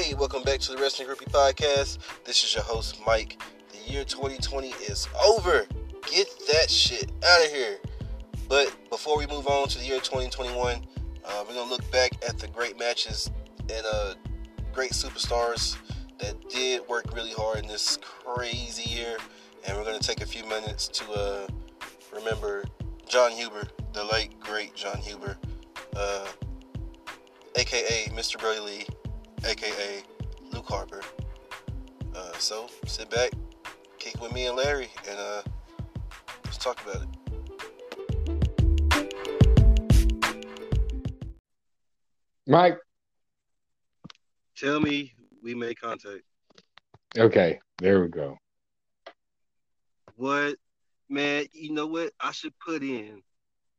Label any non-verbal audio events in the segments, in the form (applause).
Hey, welcome back to the Wrestling Groupie Podcast. This is your host, Mike. The year 2020 is over. Get that shit out of here. But before we move on to the year 2021, uh, we're going to look back at the great matches and uh, great superstars that did work really hard in this crazy year. And we're going to take a few minutes to uh, remember Jon Huber, the late, great Jon Huber, uh, aka Mr. Brodie Lee, aka Luke Harper. Uh, so sit back, kick with me and Larry, and uh, let's talk about it. Mike. Tell me we made contact. Okay, there we go. What, man? You know what? I should put in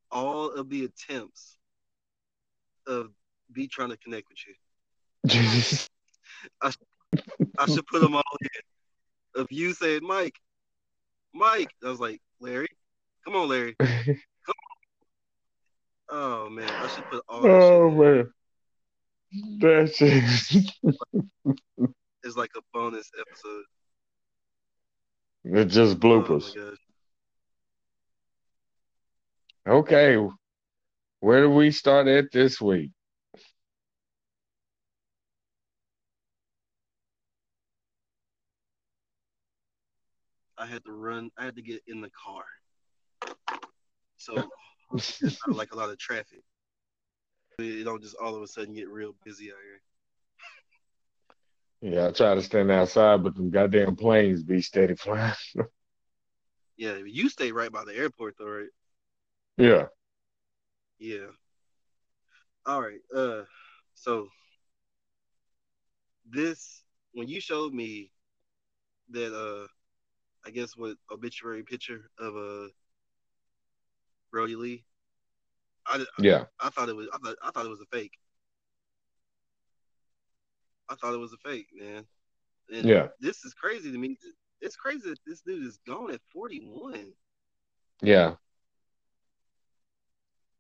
all of the attempts of be trying to connect with you. I, I should put them all in. Of you saying, Mike, Mike, I was like, Larry, come on, Larry, (laughs) come on. Oh man, I should put all. oh man, that's it. (laughs) it's like a bonus episode. It's just bloopers. Oh okay, where do we start at this week? I had to run. I had to get in the car, so it's (laughs) like a lot of traffic. It don't just all of a sudden get real busy out here. Yeah, I try to stand outside, but them goddamn planes be steady flying. (laughs) yeah, you stay right by the airport, though, right? Yeah. Yeah. All right. Uh, so this when you showed me that uh I guess what obituary picture of a uh, Brodie Lee. I, yeah. I, I, thought it was I thought, I thought it was a fake. I thought it was a fake, man. And yeah. This is crazy to me. It's crazy that this dude is gone at 41. Yeah.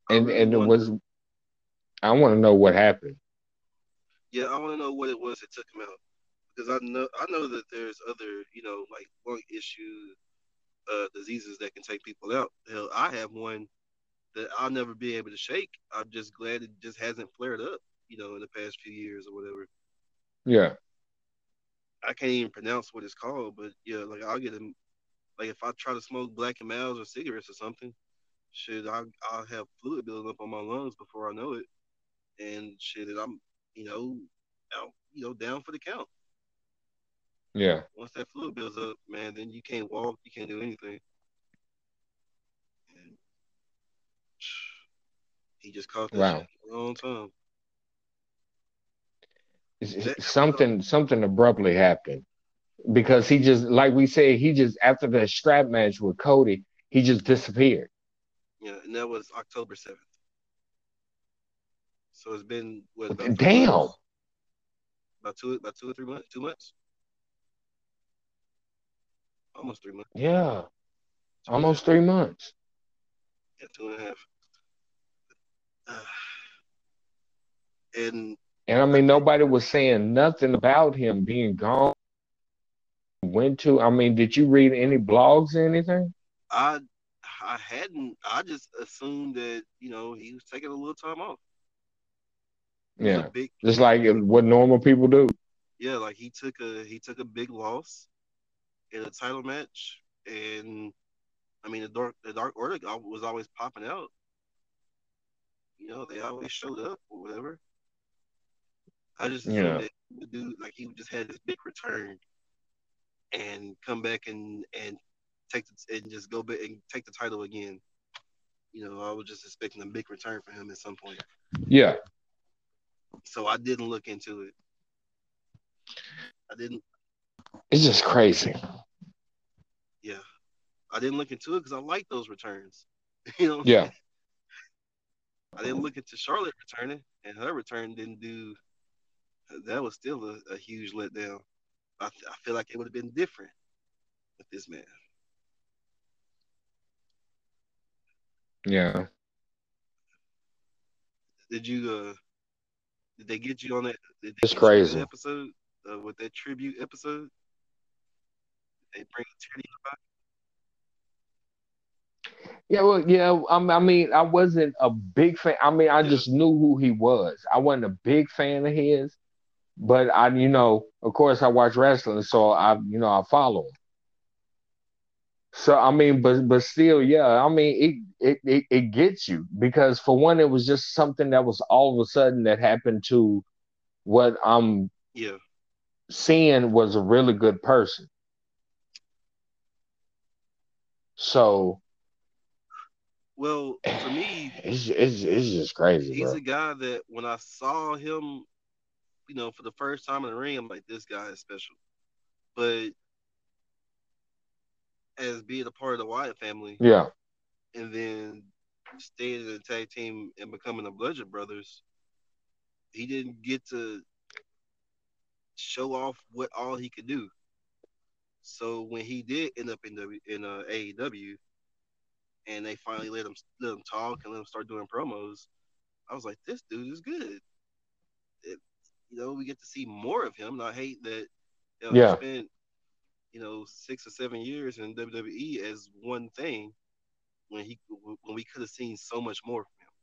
And really and it was I want to know what happened. Yeah, I want to know what it was that took him out because I know I know that there's other you know like lung issue uh, diseases that can take people out. Hell, I have one that I'll never be able to shake. I'm just glad it just hasn't flared up, you know, in the past few years or whatever. Yeah. I can't even pronounce what it's called, but yeah, like I'll get them. Like if I try to smoke Black and Milds or cigarettes or something, shit, I'll, I'll have fluid building up on my lungs before I know it, and shit, and I'm, you know, out, you know, down for the count. Yeah. Once that fluid builds up, man, then you can't walk, you can't do anything. And he just caught that wow. wrong time. something something abruptly happened because he just like we said he just after the strap match with Cody he just disappeared. Yeah, and that was October seventh. So it's been what about damn months? about two about two or three months, two months almost three months. Yeah, two almost three months. Yeah, two and a half. Uh, (sighs) and and I mean, nobody was saying nothing about him being gone. Went to? I mean, did you read any blogs or anything? I I hadn't. I just assumed that you know he was taking a little time off. Yeah, big, just like what normal people do. Yeah, like he took a he took a big loss, in a title match, and I mean the dark the Dark Order was always popping out. You know, they always showed up or whatever. I just yeah. that the dude like he just had this big return and come back and and take the, and just go back and take the title again. You know, I was just expecting a big return for him at some point. Yeah. So I didn't look into it. I didn't it's just crazy. Yeah, I didn't look into it because I like those returns. (laughs) you know. Yeah. (laughs) I didn't look into Charlotte returning, and her return didn't do. That was still a, a huge letdown. I, I feel like it would have been different with this man. Yeah. Did you uh Did they get you on that? it's crazy. That episode uh, with that tribute episode. They bring back. Yeah, well, yeah. I mean, I wasn't a big fan. I mean, I just knew who he was. I wasn't a big fan of his, but I, you know, of course, I watch wrestling, so I, you know, I follow him. So I mean, but but still, yeah. I mean, it it it, it gets you because for one, it was just something that was all of a sudden that happened to what I'm Yeah. seeing was a really good person. So Well, for me, (sighs) it's it's it's just crazy, he's bro. a guy that when I saw him, you know, for the first time in the ring, I'm like, this guy is special. But as being a part of the Wyatt family, Yeah, and then staying in the tag team and becoming the Bludgeon Brothers, he didn't get to show off what all he could do. So when he did end up in the in uh, AEW, and they finally let him let him talk and let him start doing promos, I was like, this dude is good. It, you know, we get to see more of him. And I hate that you know, Yeah. he spent you know six or seven years in WWE as one thing when he when we could have seen so much more from him.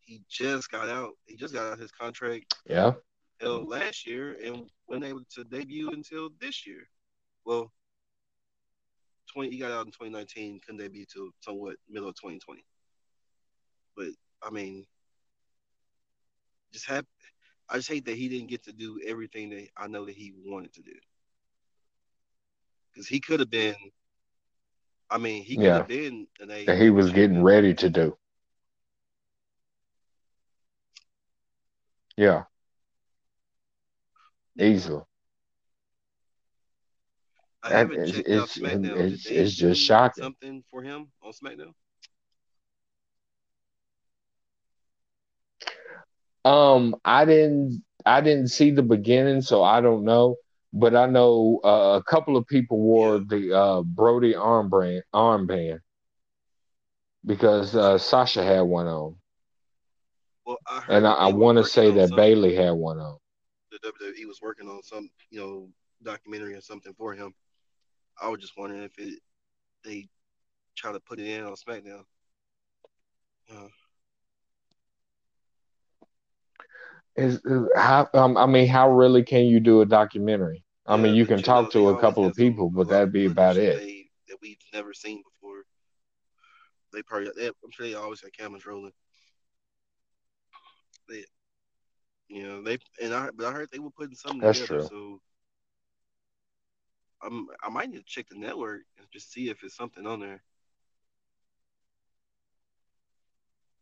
He just got out. He just got out his contract yeah, last year and wasn't able to debut until this year. Well, twenty he got out in 2019, couldn't debut till somewhat middle of 2020. But I mean, just have I just hate that he didn't get to do everything that I know that he wanted to do. Because he could have been. I mean, he could Yeah. have been an A. that he was getting ready to do. Yeah, easily. I haven't checked it's- out SmackDown. Did it's- they it's just shocking. Something for him on SmackDown. Um, I didn't I didn't see the beginning, so I don't know. But I know uh, a couple of people wore Yeah. the uh, Brodie armband armband because uh, Sasha had one on, Well, I and I, I want to say that. Bayley had one on. The WWE was working on some, you know, documentary or something for him. I was just wondering if it they try to put it in on SmackDown. Uh, Is, is how um, I mean, how really can you do a documentary? I mean, you can talk to a couple of people, but that'd be about it. They, that we've never seen before. They probably, they, I'm sure they always got cameras rolling. They, you know, they and I, but I heard they were putting something That's together. true. So I'm, I might need to check the network and just see if it's something on there.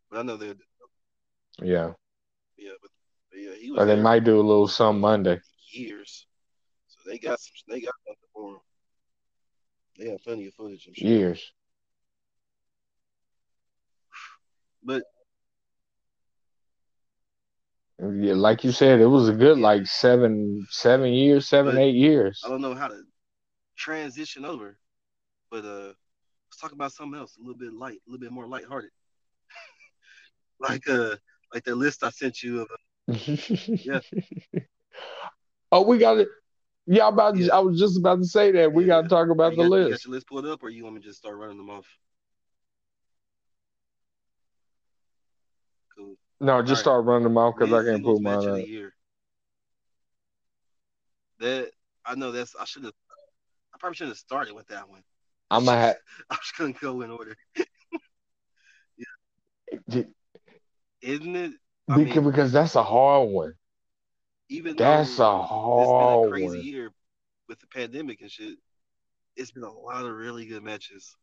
But I know they're, Yeah, yeah, but, but yeah, he was or they might do a little some Monday. years. So they got some, they got something for him. They have plenty of footage, I'm sure. Years. But Yeah, like you said, it was a good like seven, seven years, seven, But- eight years. I don't know how to transition over. But uh, let's talk about something else, a little bit light, a little bit more lighthearted. (laughs) like uh, like the list I sent you of. Yeah. (laughs) Oh, we got it. Yeah, about. Yeah. I was just about to say that we Yeah. got to talk about the got, You got list. your list pulled up, or you want me to just start running them off? Cool. No, just right. start running them off because I can't match mine up. That I know that's I should have. I probably should have started with that one. I'm gonna have. I'm just gonna go in order, (laughs) Because, isn't it? I mean, because that's a hard one. even That's a it's been hard a crazy one. year with the pandemic and shit, it's been a lot of really good matches.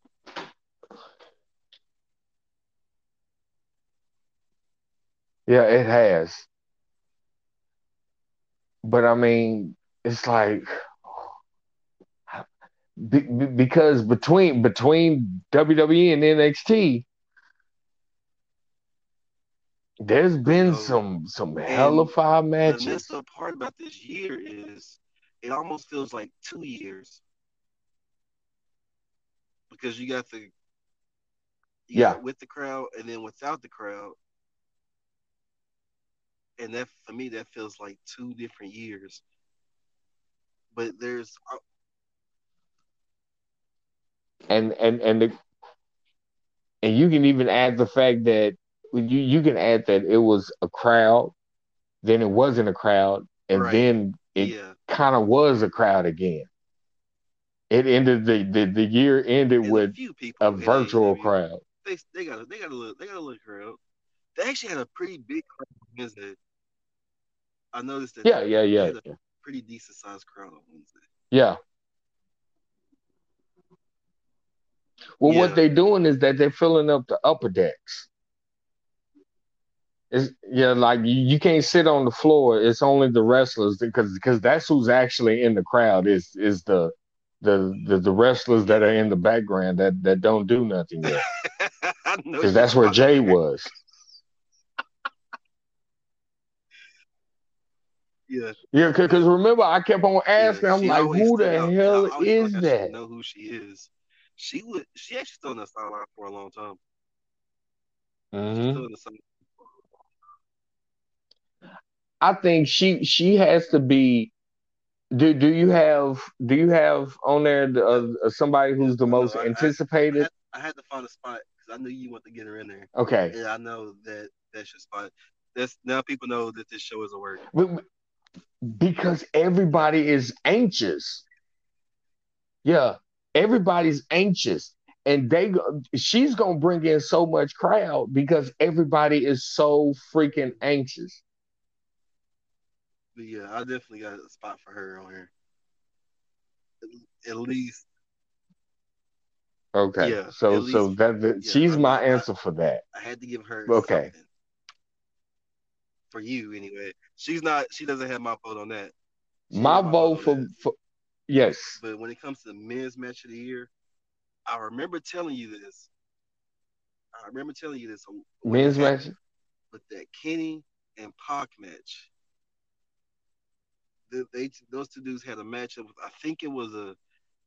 Yeah, it has. But I mean, it's like be, be- because between between WWE and NXT, there's been No. some some hella fire The matches. messed up part about this year is it almost feels like two years because you got the you Yeah. got with the crowd and then without the crowd. And that for me that feels like two different years. But there's uh, and and and the and you can even add the fact that you you can add that it was a crowd, then it wasn't a crowd, and right. then it yeah. kind of was a crowd again. It ended the the, the year ended and with a, a virtual crowd. They they got a, they got a little they got a little crowd. They actually had a pretty big crowd. I noticed that. Yeah, yeah, yeah. yeah. Pretty decent sized crowd on Wednesday. Yeah. Well, yeah. what they're doing is that they're filling up the upper decks. It's yeah, like you, you can't sit on the floor. It's only the wrestlers because because that's who's actually in the crowd is is the the, the the wrestlers that are in the background that that don't do nothing yet. (laughs) Because that's where Jay was. Yeah. Yeah, because remember, I kept on asking. Yeah, I'm like, who the hell is that? I know who she is? She would. She actually stood on the sideline for a long time. Mm-hmm. I think she she has to be. Do do you have do you have on there uh, somebody who's the most no, I, anticipated? I had, I had, to find a spot because I knew you want to get her in there. Okay. Yeah, I know that that's your spot. That's now people know that this show is a work. Because everybody is anxious. Yeah, everybody's anxious. And they she's gonna bring in so much crowd because everybody is so freaking anxious. But yeah i definitely got a spot for her on here. At, least. Okay yeah so so that, that yeah, she's I, my I, answer for that. I had to give her okay. for you anyway she's not she doesn't have my vote on that she my vote for, for Yes. But when it comes to the men's match of the year, I remember telling you this. I remember telling you this. Uh, men's match? but that Kenny and Pac match. The, they those two dudes had a matchup. I think it was a.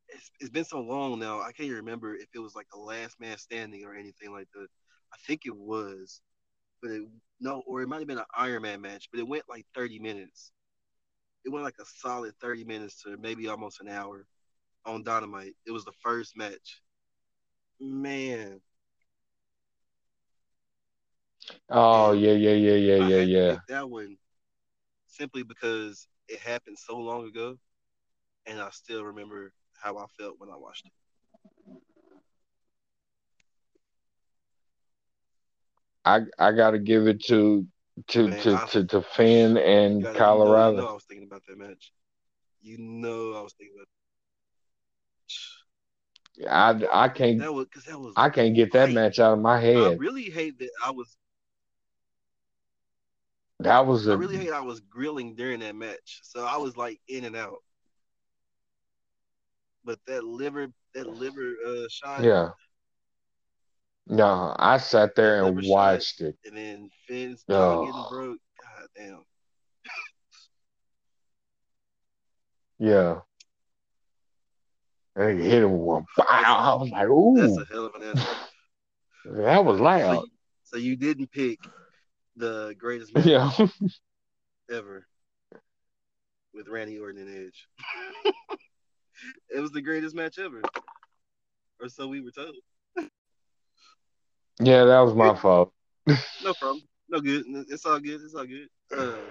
It's, it's been so long now. I can't remember if it was like a last man standing or anything like that. I think it was, but it, no, or it might have been an Iron Man match. But it went like thirty minutes it went like a solid 30 minutes to maybe almost an hour on Dynamite. It was the first match. Man. Oh yeah, yeah, yeah, yeah, yeah, yeah. That one simply because it happened so long ago, and I still remember how I felt when I watched it. I I gotta give it to to Man, to, I, to to Finn and gotta, Colorado. You know, I was thinking about that match. You know, I was thinking about. I I can't that was, that was I can't get that match out of my head. I really hate that I was. That was a, I really hate I was grilling during that match, so I was like in and out. But that liver, that liver uh, shot. Yeah. No, I sat there and watched it. And then Finn's oh. getting broke. God damn. yeah. And he hit him with one. I was like, ooh. That's a hell of an answer. that was loud. So you, so you didn't pick the greatest match (laughs) yeah. ever with Randy Orton and Edge. (laughs) it was the greatest match ever. Or so we were told. Yeah, that was my fault. no problem. No good. It's all good. It's all good. Uh,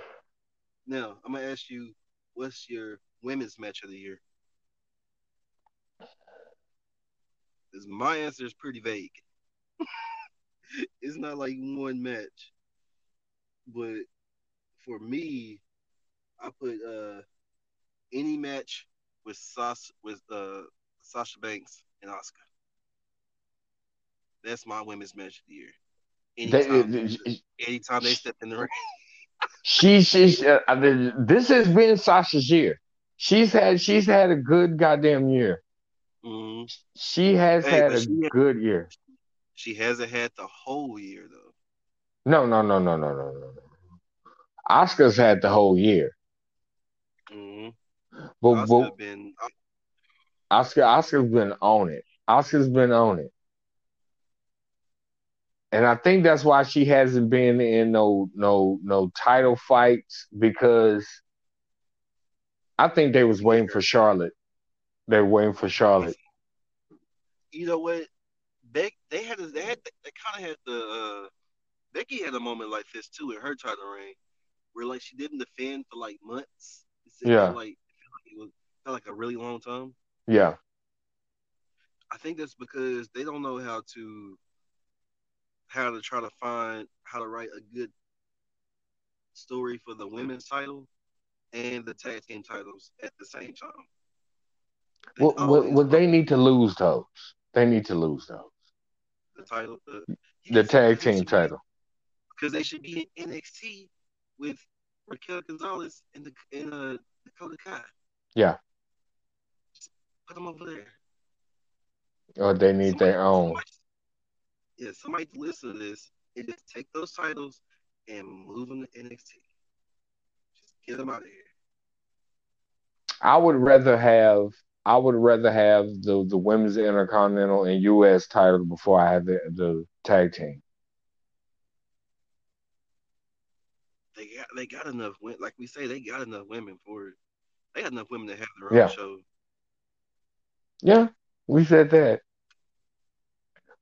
now I'm gonna ask you, what's your women's match of the year? Because my answer is pretty vague. (laughs) it's not like one match, but for me, I put uh any match with Sasha with uh Sasha Banks and Asuka. That's my women's match of the year. Anytime, they, (laughs) anytime they step in the ring. she, she's, uh, I mean, this has been Sasha's year. She's had, she's had a good goddamn year. Mm-hmm. She has hey, had a good year. She hasn't had the whole year though. No, no, no, no, no, no, no. Asuka's had the whole year. Mm-hmm. But, Asuka but been, Asuka, Asuka's been on it. Asuka's been on it. And I think that's why she hasn't been in no no no title fights because I think they was waiting for Charlotte. They were waiting for Charlotte. You know what? Beck, they had they had they kind of had the uh, Becky had a moment like this too in her title reign, where like she didn't defend for like months. Yeah. Like, like it was felt like a really long time. Yeah. I think that's because they don't know how to how to try to find how to write a good story for the women's title and the tag team titles at the same time. They well, well, well, they need to lose those. They need to lose those. The title, the, the tag team title, because they should be in NXT with Raquel Gonzalez and the in uh, Dakota Kai. Yeah. Just put them over there. Or they need somebody, their own. Somebody, yeah, somebody to listen to this and just take those titles and move them to NXT. Just get them out of here. I would rather have I would rather have the the women's intercontinental and US title before I have the, the tag team. They got they got enough like we say they got enough women for it. They got enough women to have their own yeah. show. Yeah, we said that.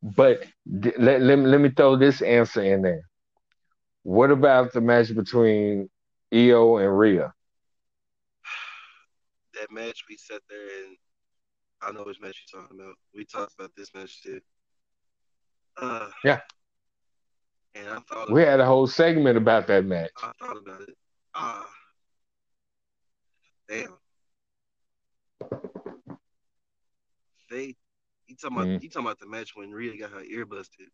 But let, let, let me throw this answer in there. What about the match between Io and Rhea? (sighs) That match we sat there and I know which match you're talking about. We talked about this match too. Uh, yeah. And I thought we had a whole segment about that match. I thought about it. Ah, uh, damn. They, you talking about mm-hmm. you talking about the match when Rhea got her ear busted?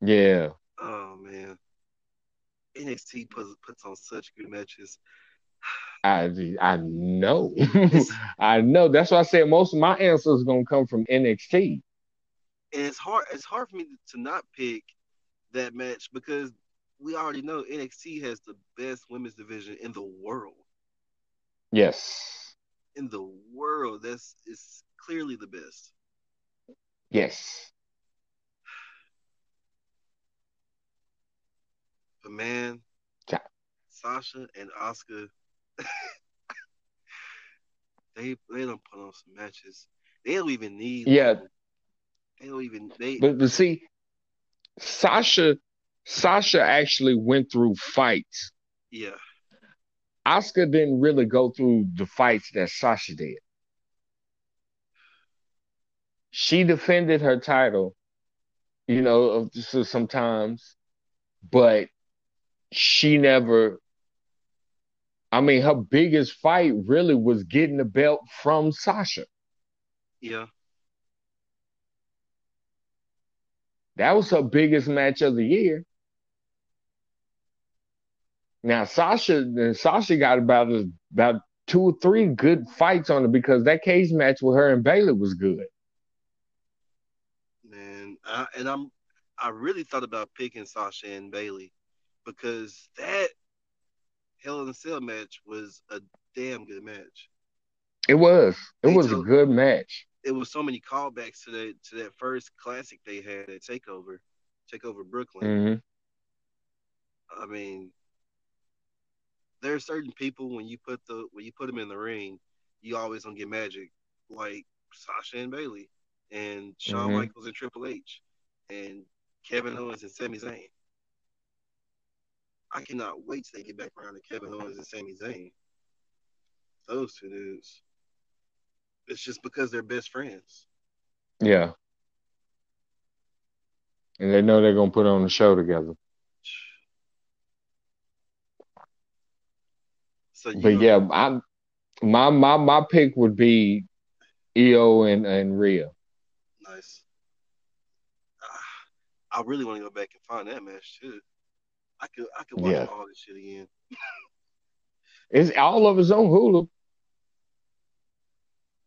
Yeah. Oh man, NXT puts puts on such good matches. (sighs) I I know, (laughs) I know. That's why I said most of my answers are gonna come from NXT. And it's hard. It's hard for me to not pick that match because we already know NXT has the best women's division in the world. Yes. In the world, that's is clearly the best. Yes. But man, yeah. Sasha and Asuka, (laughs) they they don't put on some matches. They don't even need. Yeah. Them. They don't even. They. But but see, Sasha, Sasha actually went through fights. Yeah. Asuka didn't really go through the fights that Sasha did. She defended her title, you know, sometimes, but she never. I mean, her biggest fight really was getting the belt from Sasha. Yeah. That was her biggest match of the year. Now Sasha, Sasha got about about two or three good fights on it because that cage match with her and Bayley was good. I, and I'm I really thought about picking Sasha and Bayley because that Hell in a Cell match was a damn good match. It was. It they was told, a good match it was so many callbacks to that to that first classic they had at Takeover, Takeover Brooklyn. Mm-hmm. I mean, there are certain people when you put the when you put them in the ring, you always gonna get magic, like Sasha and Bayley, and Shawn mm-hmm. Michaels and Triple H, and Kevin Owens and Sami Zayn. I cannot wait till they get back around to Kevin Owens and Sami Zayn. Those two dudes. It's just because they're best friends. Yeah. And they know they're gonna put on the show together. So but know, yeah, I my my my pick would be Io and and Rhea. Nice. Uh, I really want to go back and find that match too. I could I could watch yeah. all this shit again. (laughs) it's all of his own Hulu.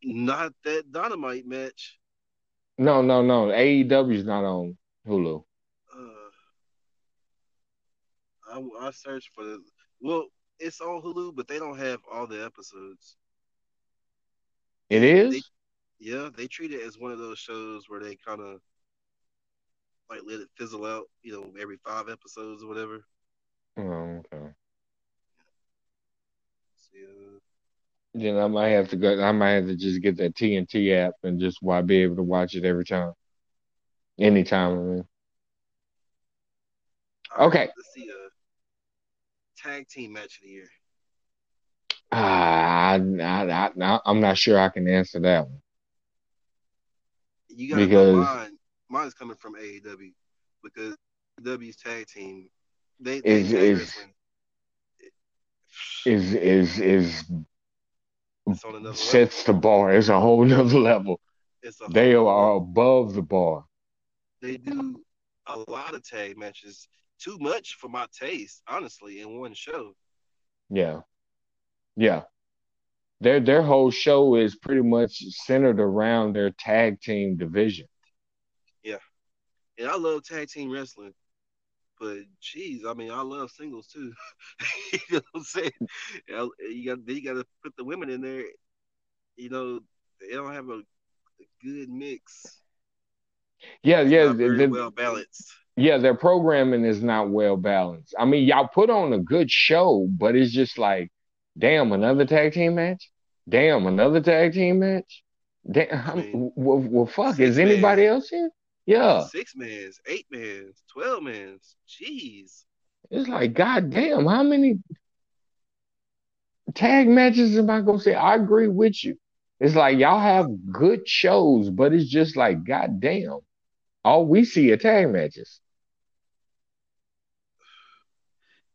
Not that dynamite match. No, no, no. AEW is not on Hulu. Uh, I, I searched for the. Well, it's on Hulu, but they don't have all the episodes. It is. They, yeah, they treat it as one of those shows where they kind of like let it fizzle out, you know, every five episodes or whatever. Oh, okay. See, uh, Then I might have to go. I might have to just get that TNT app and just why be able to watch it every time, anytime. I mean. all right, Okay. let's see a tag team match of the year. Ah, (sighs) I, I, I, I'm not sure I can answer that one. You gotta Because-. Mine's coming from AEW because AEW's tag team. They, Is- is- Is is is It's on another level. sets the bar. It's a whole (laughs) nother level. It's a They are above the bar. They do a lot of tag matches. Too much for my taste, honestly, in one show. Yeah, yeah. Their their whole show is pretty much centered around their tag team division. And I love tag team wrestling, but geez, I mean, I love singles too. (laughs) you know what I'm saying? You, got you got to put the women in there. You know, they don't have a, a good mix. Yeah, yeah, Not very the- well balanced. yeah. Their programming is not well balanced. I mean, y'all put on a good show, but it's just like, damn, another tag team match. Damn, another tag team match. Damn, I mean, well, well, fuck. Is anybody man. else here? Yeah, Six mans, eight mans, twelve mans. Jeez. it's like, god damn, how many tag matches am I gonna say? I agree with you. It's like y'all have good shows, but it's just like, god damn, all we see are tag matches.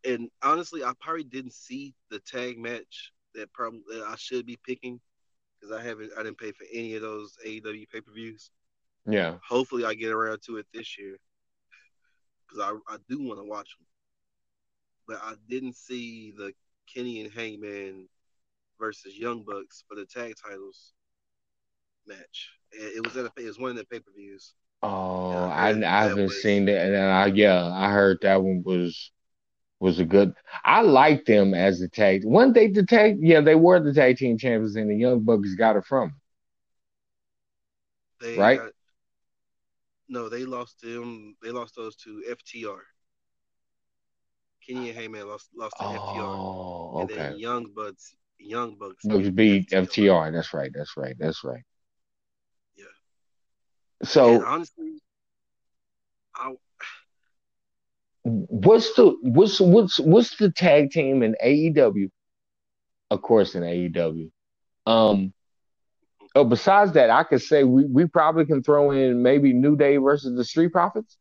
And honestly, I probably didn't see the tag match that probably that I should be picking because I haven't I didn't pay for any of those AEW pay per views. Yeah. Hopefully, I get around to it this year because I I do want to watch them. But I didn't see the Kenny and Hangman versus Young Bucks for the tag titles match. It was at a, it was one of the pay per views. Oh, I I, heard I that haven't was- seen that, and I yeah, I heard that one was was a good. I like them as the tag. One they the tag, yeah, they were the tag team champions, and the Young Bucks got it from. They Right? got- no, they lost them. They lost those to FTR. Kenny and Hangman lost lost to FTR, Oh, and then. Young Bucks Young Bucks Bucks beat FTR. That's right. That's right. That's right. Yeah. So And honestly, I what's the what's what's what's the tag team in AEW? Of course, in AEW. Um. Oh, besides that, I could say we, we probably can throw in maybe New Day versus the Street Profits.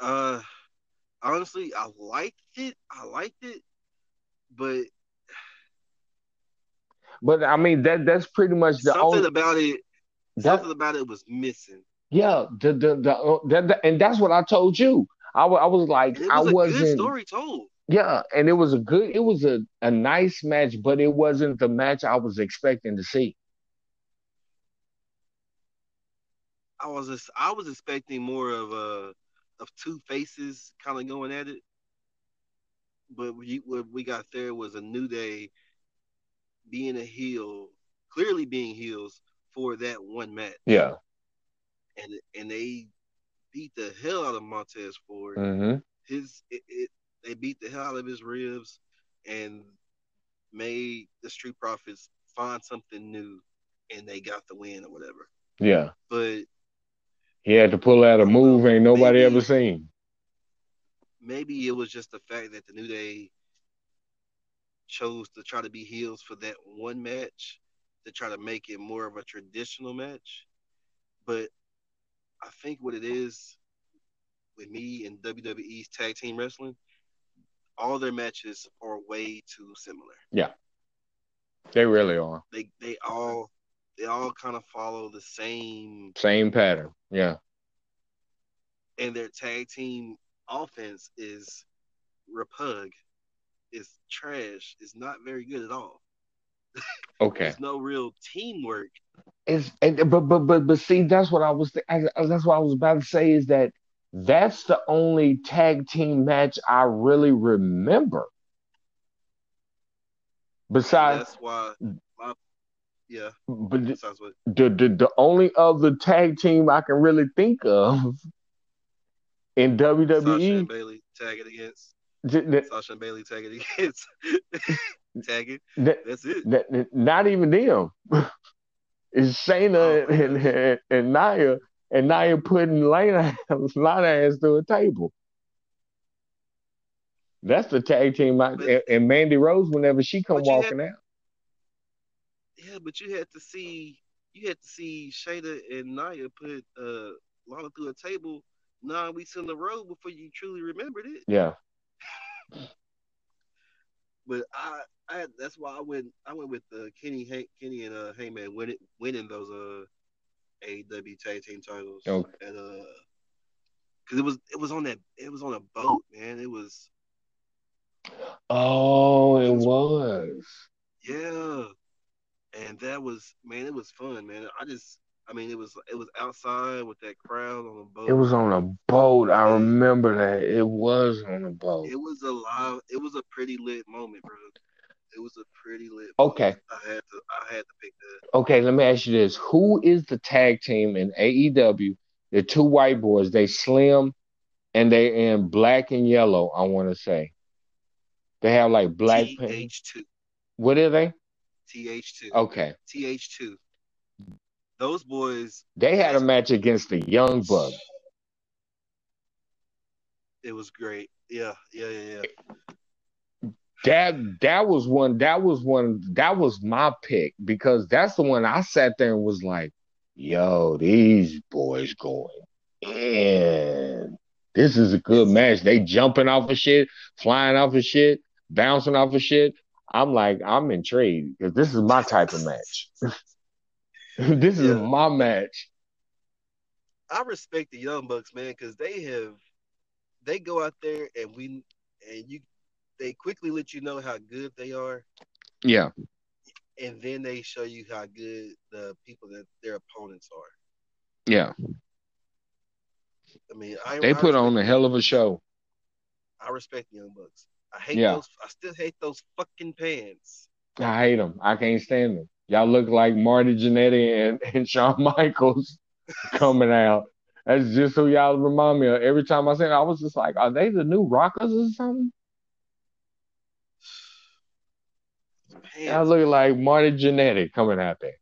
uh honestly I liked it. I liked it, but But I mean that that's pretty much the something only about it that, something about it was missing. yeah the the, the, uh, that, that- and that's what I told you. I, I was like I was a good wasn't story told. Yeah, and it was a good it was a, a nice match, but it wasn't the match I was expecting to see. I was just, I was expecting more of uh of two faces kind of going at it, but we, what we got there was a new day being a heel, clearly being heels for that one match, Yeah. and and they beat the hell out of Montez Ford. Mm-hmm. His it, it, they beat the hell out of his ribs and made the Street Profits find something new, and they got the win or whatever. Yeah. But He had to pull out a move ain't nobody Maybe- ever seen. maybe it was just the fact that the New Day chose to try to be heels for that one match to try to make it more of a traditional match. But I think what it is with me and WWE's tag team wrestling, all their matches are way too similar. Yeah, they really are. They they all they all kind of follow the same Same pattern. Yeah. and their tag team offense is repug. Is trash. Is not very good at all. (laughs) Okay. There's no real teamwork. It's and, but but but but see that's what I was th- I, I- that's what I was about to say is that that's the only tag team match I really remember. Besides, That's why my Yeah. But the, what. the, the the only other tag team I can really think of in Sasha and WWE, Bayley tagging against. Sasha and Bayley tagging against. (laughs) tagging. th- That's it. th- th- not even them. (laughs) It's Shayna Oh, and, and and Nia, and Nia putting Lana (laughs) Lana ass to a table. That's the tag team. I, But- and, and Mandy Rose, whenever she come walking out, Yeah, but you had to see you had to see Shayna and Nia put uh Lana through a table nine weeks in a row before you truly remembered it. yeah, (laughs) But I, I that's why I went I went with uh, Kenny Hay, Kenny and uh, Hangman winning winning those uh AEW tag team titles. Okay. And uh, cause it was it was on that it was on a boat, man. It was Oh, it was. yeah, and that was man, it was fun, man. I just I mean it was it was outside with that crowd on the boat. It was on a boat. I remember that. It was on a boat. It was a live. It was a pretty lit moment, bro. It was a pretty lit. Okay. I had to. I had to pick that. Okay, let me ask you this. Who is the tag team in AEW? The two white boys, they slim and they in black and yellow, I want to say. They have like black. TH two. What are they? TH two. Okay. TH two. Those boys. They had a match against the Young Bucks. It was great. Yeah. Yeah. Yeah. Yeah. That that was one that was one that was my pick because that's the one I sat there and was like, yo, these boys going in. This is a good match. They jumping off of shit, flying off of shit, bouncing off of shit. I'm like, I'm intrigued because this is my type of match. (laughs) this is Yeah. my match. I respect the young bucks, man, because they have. They go out there and we and you. They quickly let you know how good they are. Yeah. and then they show you how good the people that their opponents are. Yeah. I mean, I They I put on a hell of a show. I respect the Young Bucks. I hate Yeah. those. I still hate those fucking pants. I hate them. I can't stand them. Y'all look like Marty Jannetty and, (laughs) and Shawn Michaels (laughs) coming out. That's just who y'all remind me of. Every time I see it, I was just like, are they the new rockers or something? Pants. Y'all look like Marty Jannetty coming out there.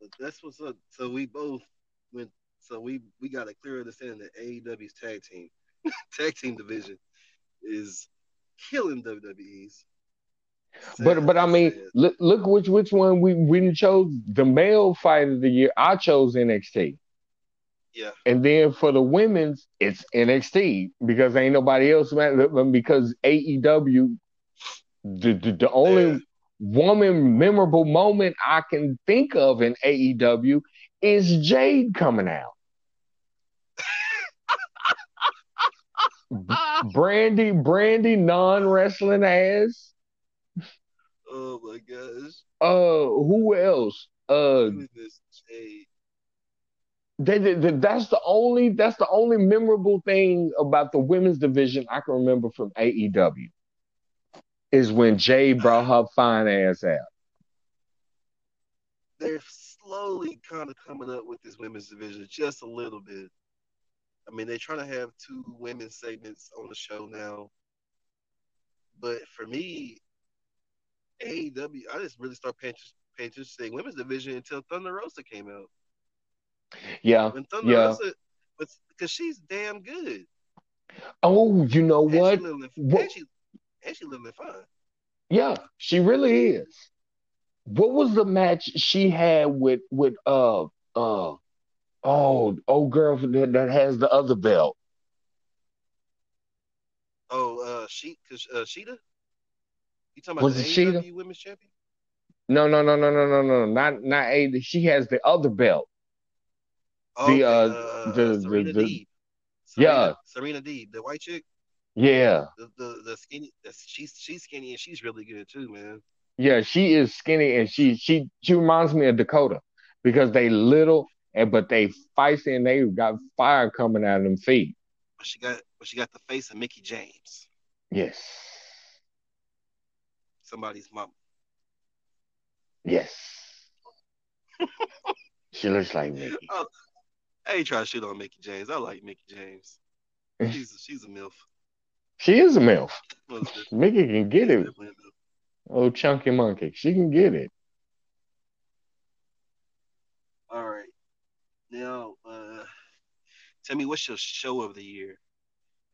But that's what's up. So we both went. So we we got a clear understanding that AEW's tag team, (laughs) tag team division, is killing WWE's. But but I mean, Sad. look look which which one we we didn't chose the male fight of the year. I chose NXT. yeah, And then for the women's, it's NXT because ain't nobody else man because AEW the the, the only Yeah. woman memorable moment I can think of in AEW is Jade coming out. Brandi, Brandi, non-wrestling ass. oh my gosh, Uh, who else? Uh, Jade? they, they, they- that's the only that's the only memorable thing about the women's division I can remember from AEW is when Jade brought her fine ass out. They're slowly kind of coming up with this women's division just a little bit. I mean, they're trying to have two women's segments on the show now. But for me, AEW, I just really start paying, paying attention to the women's division until Thunder Rosa came out. Yeah. When Thunder Yeah. Rosa, because she's damn good. Oh, you know And what? living, What- she, and she living fine. Yeah, she really is. What was the match she had with with uh uh oh old girl that, that has the other belt? Oh, uh, she, cause uh, Shida. You talking about Was the it Shida? Women's Champion? No, no, no, no, no, no, no, not not a. She has the other belt. Oh, The, okay, uh, the- Serena the- Deeb. Yeah. Serena, Serena Deeb, the white chick, Yeah, the the, the skinny. The, she's she's skinny and she's really good too, man. yeah, she is skinny and she she she reminds me of Dakota because they little and but they feisty and they got fire coming out of them feet. But she got but she got the face of Mickie James, Yes. somebody's mom. Yes. (laughs) she looks like Mickie. Oh, I ain't trying to shit on Mickie James. I like Mickie James. (laughs) She's a, she's a milf. She is a MILF. Mickie can get it. Oh, chunky monkey. She can get it. All right. Now, uh, tell me what's your show of the year?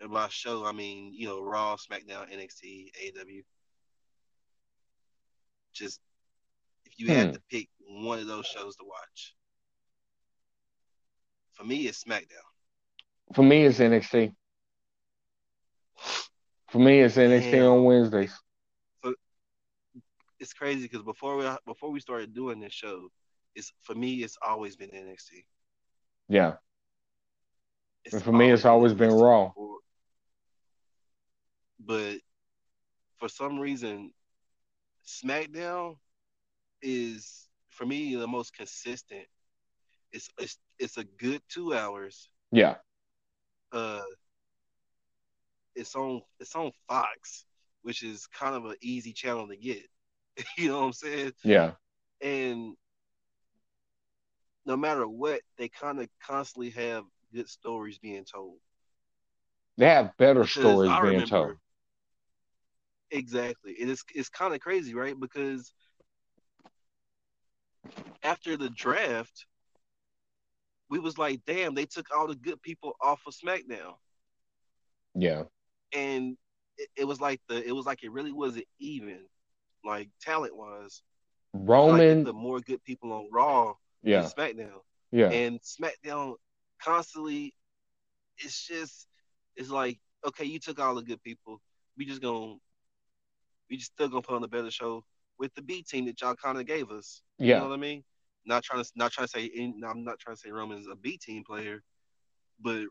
And by show, I mean you know Raw, SmackDown, NXT, AEW. Just if you had Hmm. to pick one of those shows to watch. For me, it's SmackDown. For me, it's NXT. For me, it's NXT on Wednesdays. So It's crazy because before we before we started doing this show, it's for me it's always been NXT. Yeah. It's And for me, it's always been NXT Raw. before. But for some reason, SmackDown is for me the most consistent. It's it's it's a good two hours. Yeah. Uh, it's on it's on Fox, which is kind of an easy channel to get. (laughs) you know what I'm saying? Yeah. And no matter what, they kind of constantly have good stories being told. They have better Because stories I being remember- told. Exactly. It is it's kind of crazy, right? Because after the draft, we was like, damn, they took all the good people off of SmackDown. Yeah. And it, it was like the it was like it really wasn't even, like talent wise. Roman. the more good people on Raw yeah. than SmackDown. Yeah. And SmackDown constantly it's just it's like, okay, you took all the good people. We just gonna we just still gonna put on a better show with the B team that y'all kind of gave us. You know Yeah. what I mean? Not trying to not trying to say I'm not trying to say Roman's a B team player, but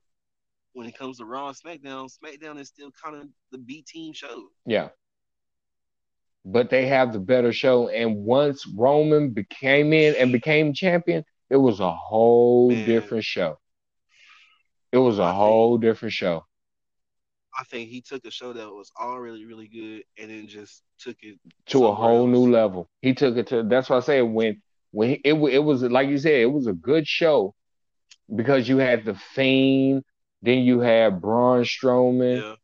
when it comes to Raw and SmackDown, SmackDown is still kind of the B team show. Yeah. But they have the better show. And once Roman became in and became champion, it was a whole Man. different show. It was a I think- whole different show. I think he took a show that was already really really good and then just took it to a whole new level. He took it to. That's why I say when when he, it it was like you said, it was a good show because you had the Fiend, then you had Braun Strowman, Yeah.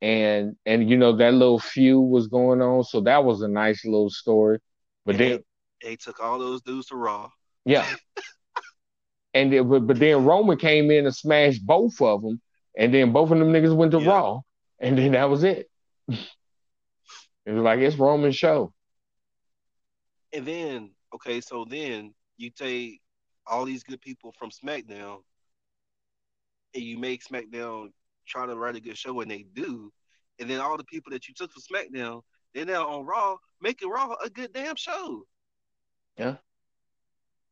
and and you know that little feud was going on, so that was a nice little story. But And then they, they took all those dudes to Raw. yeah, (laughs) and it, but, but then Roman came in and smashed both of them, and then both of them niggas went to Yeah. Raw, and then that was it. (laughs) it was like it's Roman's show. And then, okay, so then you take all these good people from SmackDown and you make SmackDown try to write a good show, and they do. And then all the people that you took for SmackDown, they're now on Raw, making Raw a good damn show. Yeah.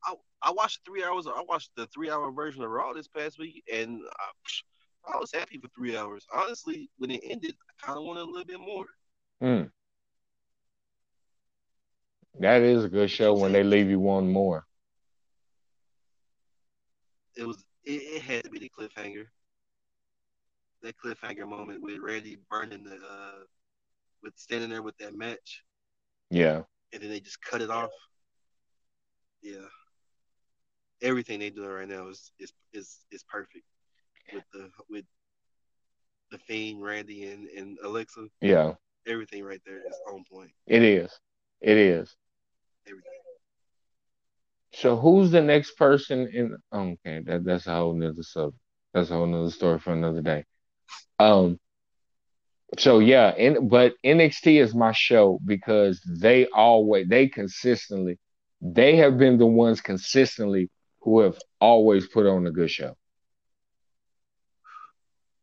I, I watched three hours. I watched the three hour version of Raw this past week, and I, I was happy for three hours. Honestly, when it ended, I kind of wanted a little bit more. Mm. That is a good show when they leave you wanting more. it was it, it had to be the cliffhanger. That cliffhanger moment with Randy burning the uh with standing there with that match Yeah. and then they just cut it off. Yeah. Everything they're doing right now is is is, is perfect with the with the Fiend, Randy and, and Alexa. Yeah. Everything right there is on point. It is. It is. Everything. So who's the next person in okay, that that's a whole nother subject. That's a whole nother story for another day. Um so yeah, and but NXT is my show because they always they consistently they have been the ones consistently who have always put on a good show.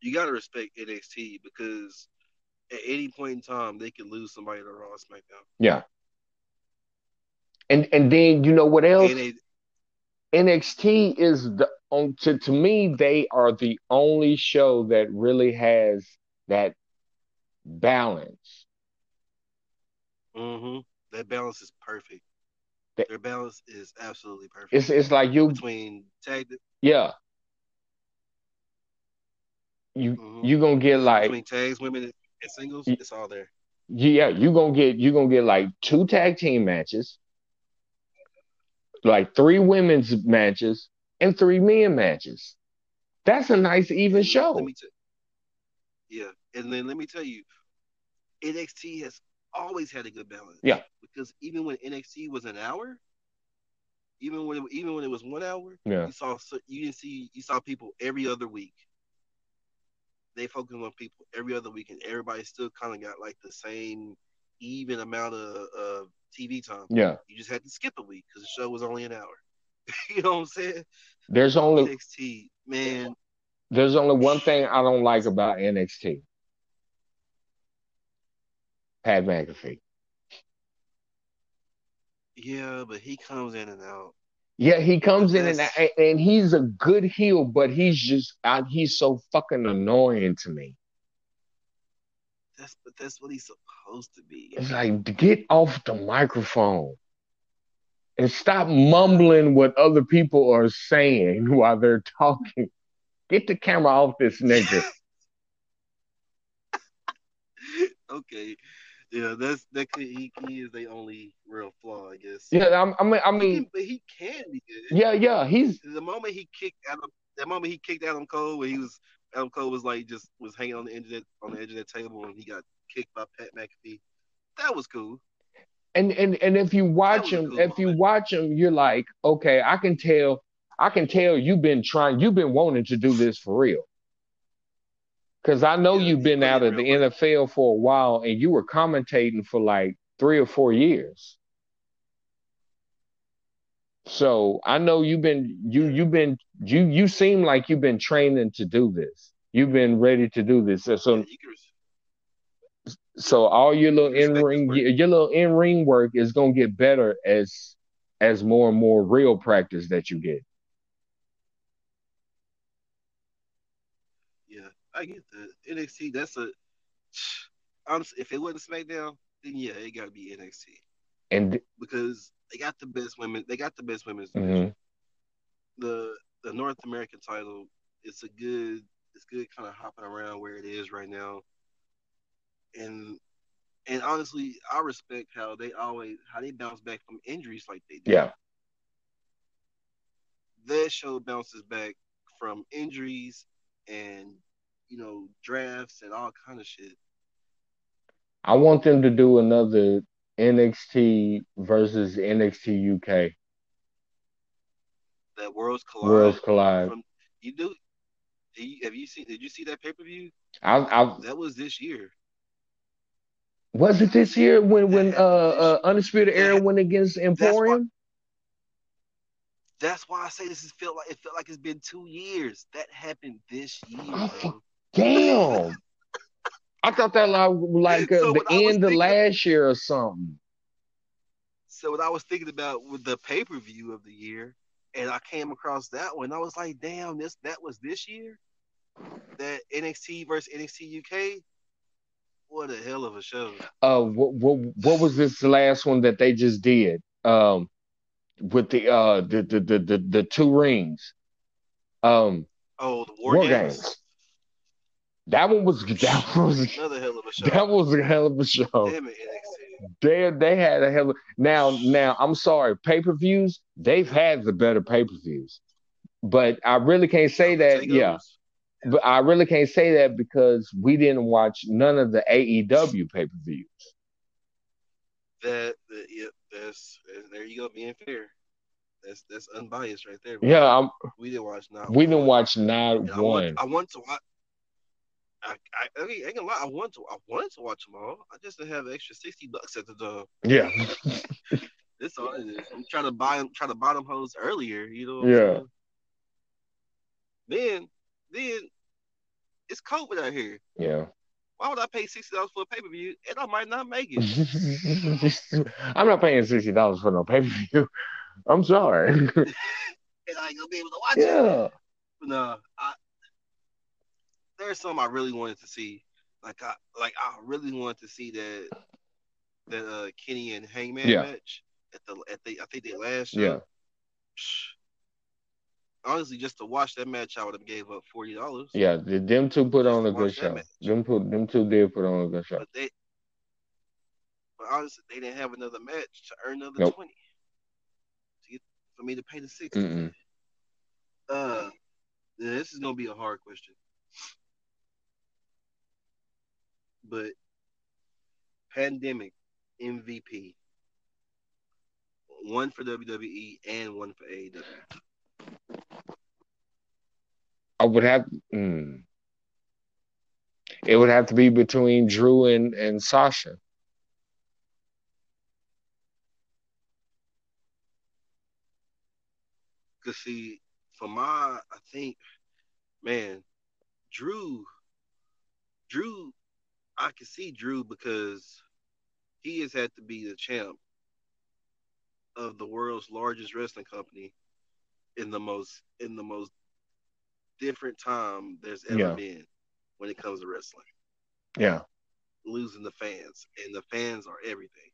You gotta respect NXT because at any point in time they could lose somebody to Raw SmackDown. Yeah. And and then you know what else? They NXT is the on to, to me they are the only show that really has that balance. hmm That balance is perfect. That- Their balance is absolutely perfect. It's it's like you between tag, yeah. You mhm. you gonna get like between tags, women, and singles. Y- It's all there. yeah, you gonna get you gonna get like two tag team matches. Like three women's matches and three men matches. That's a nice even show. T- yeah, and then let me tell you, NXT has always had a good balance. Yeah. Because even when NXT was an hour, even when it, even when it was one hour, Yeah. you saw you didn't see you saw people every other week. They focused on people every other week, and everybody still kind of got like the same even amount of, of TV time. Yeah. You just had to skip a week because the show was only an hour. (laughs) you know what I'm saying? There's only NXT, man. there's only one thing I don't like about NXT. Pat McAfee. Yeah, but he comes in and out. Yeah, he comes in and and he's a good heel, but he's just uh, he's so fucking annoying to me. That's but that's what he's supposed to be. It's like get off the microphone and stop mumbling what other people are saying (laughs) while they're talking. Get the camera off this nigga. (laughs) okay. Yeah, that's that could he, he is the only real flaw, I guess. Yeah, I'm, I mean, I mean, can, but he can be good. yeah, yeah, he's The moment he kicked Adam, the moment he kicked Adam Cole, where he was Adam Cole was like just was hanging on the edge of that on the edge of that table, and he got kicked by Pat McAfee. That was cool. and and and if you watch That was a him, cool if you watch him, you're like, okay, I can tell, I can tell you've been trying, you've been wanting to do this for real. Because I know Yeah, you've been out of the NFL for a while, and you were commentating for like three or four years. So I know you've been you you've been you you seem like you've been training to do this. You've been ready to do this. So so, Yeah, you can, so all your little in ring your, your little in ring work is gonna get better as as more and more real practice that you get. yeah, I get that. NXT, that's a. Honestly, if it wasn't SmackDown, then yeah, it got to be NXT And because they got the best women. They got the best women's mhm. The the North American title, it's a good, it's good kind of hopping around where it is right now. And and honestly, I respect how they always how they bounce back from injuries like they do. yeah, Their show bounces back from injuries and you know drafts and all kind of shit. I want them to do another NXT versus NXT UK That worlds collide. Worlds Collide. From, you do. you- Have you seen? Did you see that pay per view? I, I That was this year. was it this year when when uh, uh Undisputed Era that- went against Imperium? That's why I say this is felt like it felt like it's been two years. That happened this year. Oh. Damn. I thought that like, like uh, So the what I was end of last year or something. So what I was thinking about with the pay per view of the year, and I came across that one. I was like, damn, this that was this year. That NXT versus NXT UK. What a hell of a show. Uh, what what what was this last one that they just did? Um, with the uh the the the the, the two rings. Um, Oh, the War, War Games. Games. That one was oh, that was Another hell of a show. that was a hell of a show. Damn it, NXT. They they had a hell of now now I'm sorry pay per views they've had the better pay per views, but I really can't say that yeah. Takeovers. But I really can't say that because we didn't watch none of the AEW pay per views. That, that yep, that's there you go, being fair. That's that's unbiased right there. Yeah, I'm, we didn't watch not. we didn't watch not And I want, one. I want to watch. I, I, I mean, ain't gonna lie. I want to. I wanted to watch them all. I just didn't have an extra sixty bucks at the door. Yeah, (laughs) That's all it is. I'm trying to buy them. Try to buy them hoes earlier. You know. Yeah. Then, then it's COVID out here. yeah. Why would I pay sixty dollars for a pay per view and I might not make it? (laughs) I'm not paying sixty dollars for no pay per view. I'm sorry. (laughs) and I ain't gonna be able to watch it. yeah, no, I there's some I really wanted to see. Like I like I really wanted to see that that uh Kenny and Hangman Yeah. match at the at the I think they last show. yeah. (sighs) Honestly, just to watch that match, I would have gave up forty dollars. Yeah, the- them two put Just on a good show. match. Them put them two did put on a good show. But they, but honestly, they didn't have another match to earn another Nope. twenty. To get for me to pay the 60 Mm-mm. Uh, this is gonna be a hard question, but pandemic MVP, one for WWE and one for AEW. I would have. Mm, it would have to be between Drew and and Sasha. Cause see, for my, I think, man, Drew, Drew, I can see Drew because he has had to be the champ of the world's largest wrestling company in the most in the most different time there's ever Yeah. been when it comes to wrestling. Yeah, Losing the fans, and the fans are everything.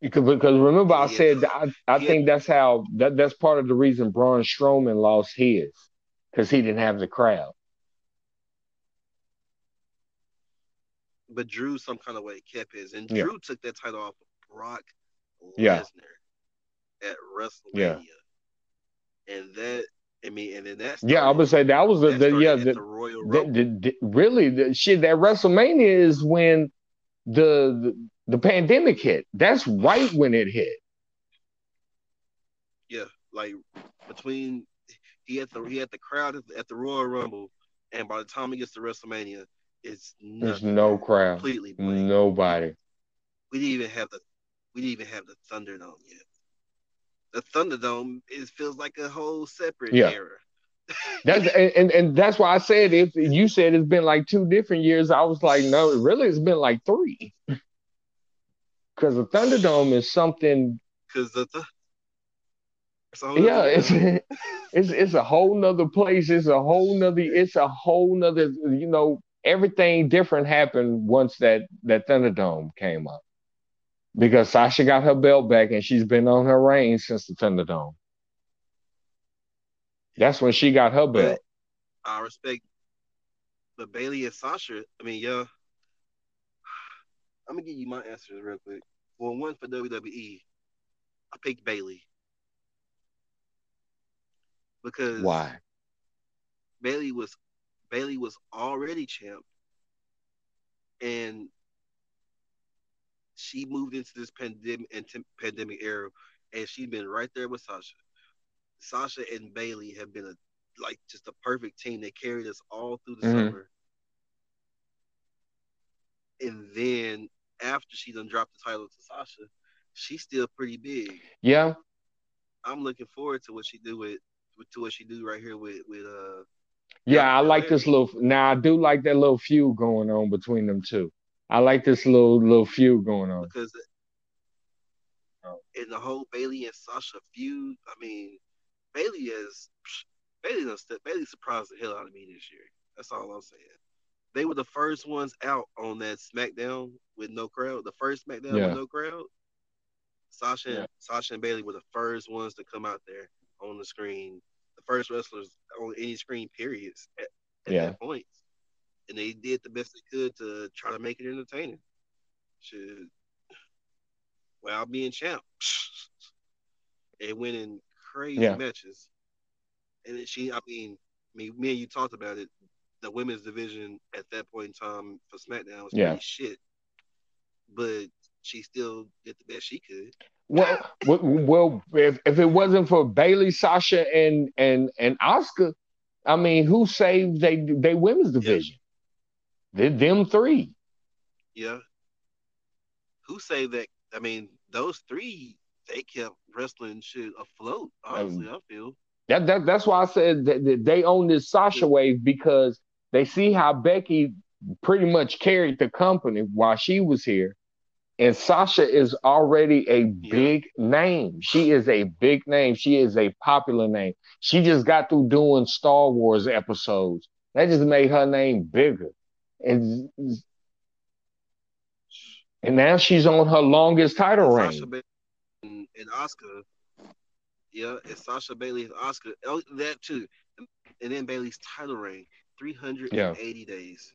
because because remember I Yeah. said I I Yeah. think that's how that that's part of the reason Braun Strowman lost his because he didn't have the crowd. But Drew, some kind of way, kept his, and Yeah. Drew took that title off of Brock Yeah. Lesnar at WrestleMania, and that I mean, and then that Yeah, I would say that was the, that the yeah the, the Royal the, Rumble. the, the- really the shit that WrestleMania is when the, the the pandemic hit. That's right when it hit. yeah, like between he had the he had the crowd at the, at the Royal Rumble, and by the time he gets to WrestleMania, it's There's no crowd, completely blank. nobody. We didn't even have the we didn't even have the Thunderdome yet. The Thunderdome it feels like a whole separate Yeah. era. (laughs) That's and, and and that's why I said if you said it's been like two different years, I was like, no, really, it's been like three. (laughs) Because the Thunderdome is something. because the, the it's Yeah, it's (laughs) it's it's a whole nother place. It's a whole nother. It's a whole nother. You know, everything different happened once that that Thunderdome came up. Because Sasha got her belt back and she's been on her reign since the Thunderdome. That's when she got her belt. But I respect, but Bayley and Sasha. I mean, yeah. I'm gonna give you my answers real quick. Well, one for WWE, I picked Bayley because Why? Bayley was Bayley was already champ, and she moved into this pandemic and pandemic era, and she's been right there with Sasha. Sasha and Bayley have been a like just a perfect team. They carried us all through the Mhm. summer, and then after she done dropped the title to Sasha, she's still pretty big. Yeah, I'm looking forward to what she do with to what she do right here with with uh yeah, I like this little. Now I do like that little feud going on between them two. I like this little little feud going on. because in the whole Bayley and Sasha feud, I mean, Bayley is Bayley Bayley surprised the hell out of me this year. That's all I'm saying. They were the first ones out on that SmackDown with no crowd. The first SmackDown Yeah. with no crowd. Sasha, Yeah. Sasha and Bayley were the first ones to come out there on the screen. First wrestlers on any screen, periods, at, at Yeah. that point. And they did the best they could to try to make it entertaining. Should while being champ. (laughs) and winning crazy Yeah. matches. And then she, I mean, mean, me and you talked about it. The women's division at that point in time for SmackDown was Yeah. pretty shit, but she still did the best she could. (laughs) Well, well, if if it wasn't for Bayley, Sasha, and and and Asuka, I mean, who saved they they women's division? They, them three. Yeah. Who say that? I mean, those three they kept wrestling shit afloat. Honestly, um, I feel. That, that that's why I said that, that they own this Sasha wave because they see how Becky pretty much carried the company while she was here. And Sasha is already a Yeah. big name. She is a big name. She is a popular name. She just got through doing Star Wars episodes. That just made her name bigger. And and now she's on her longest title reign. Sasha Bayley and, and Asuka. Yeah, and Sasha Bayley and Asuka. Oh, that too. And then Bayley's title reign, 380 days.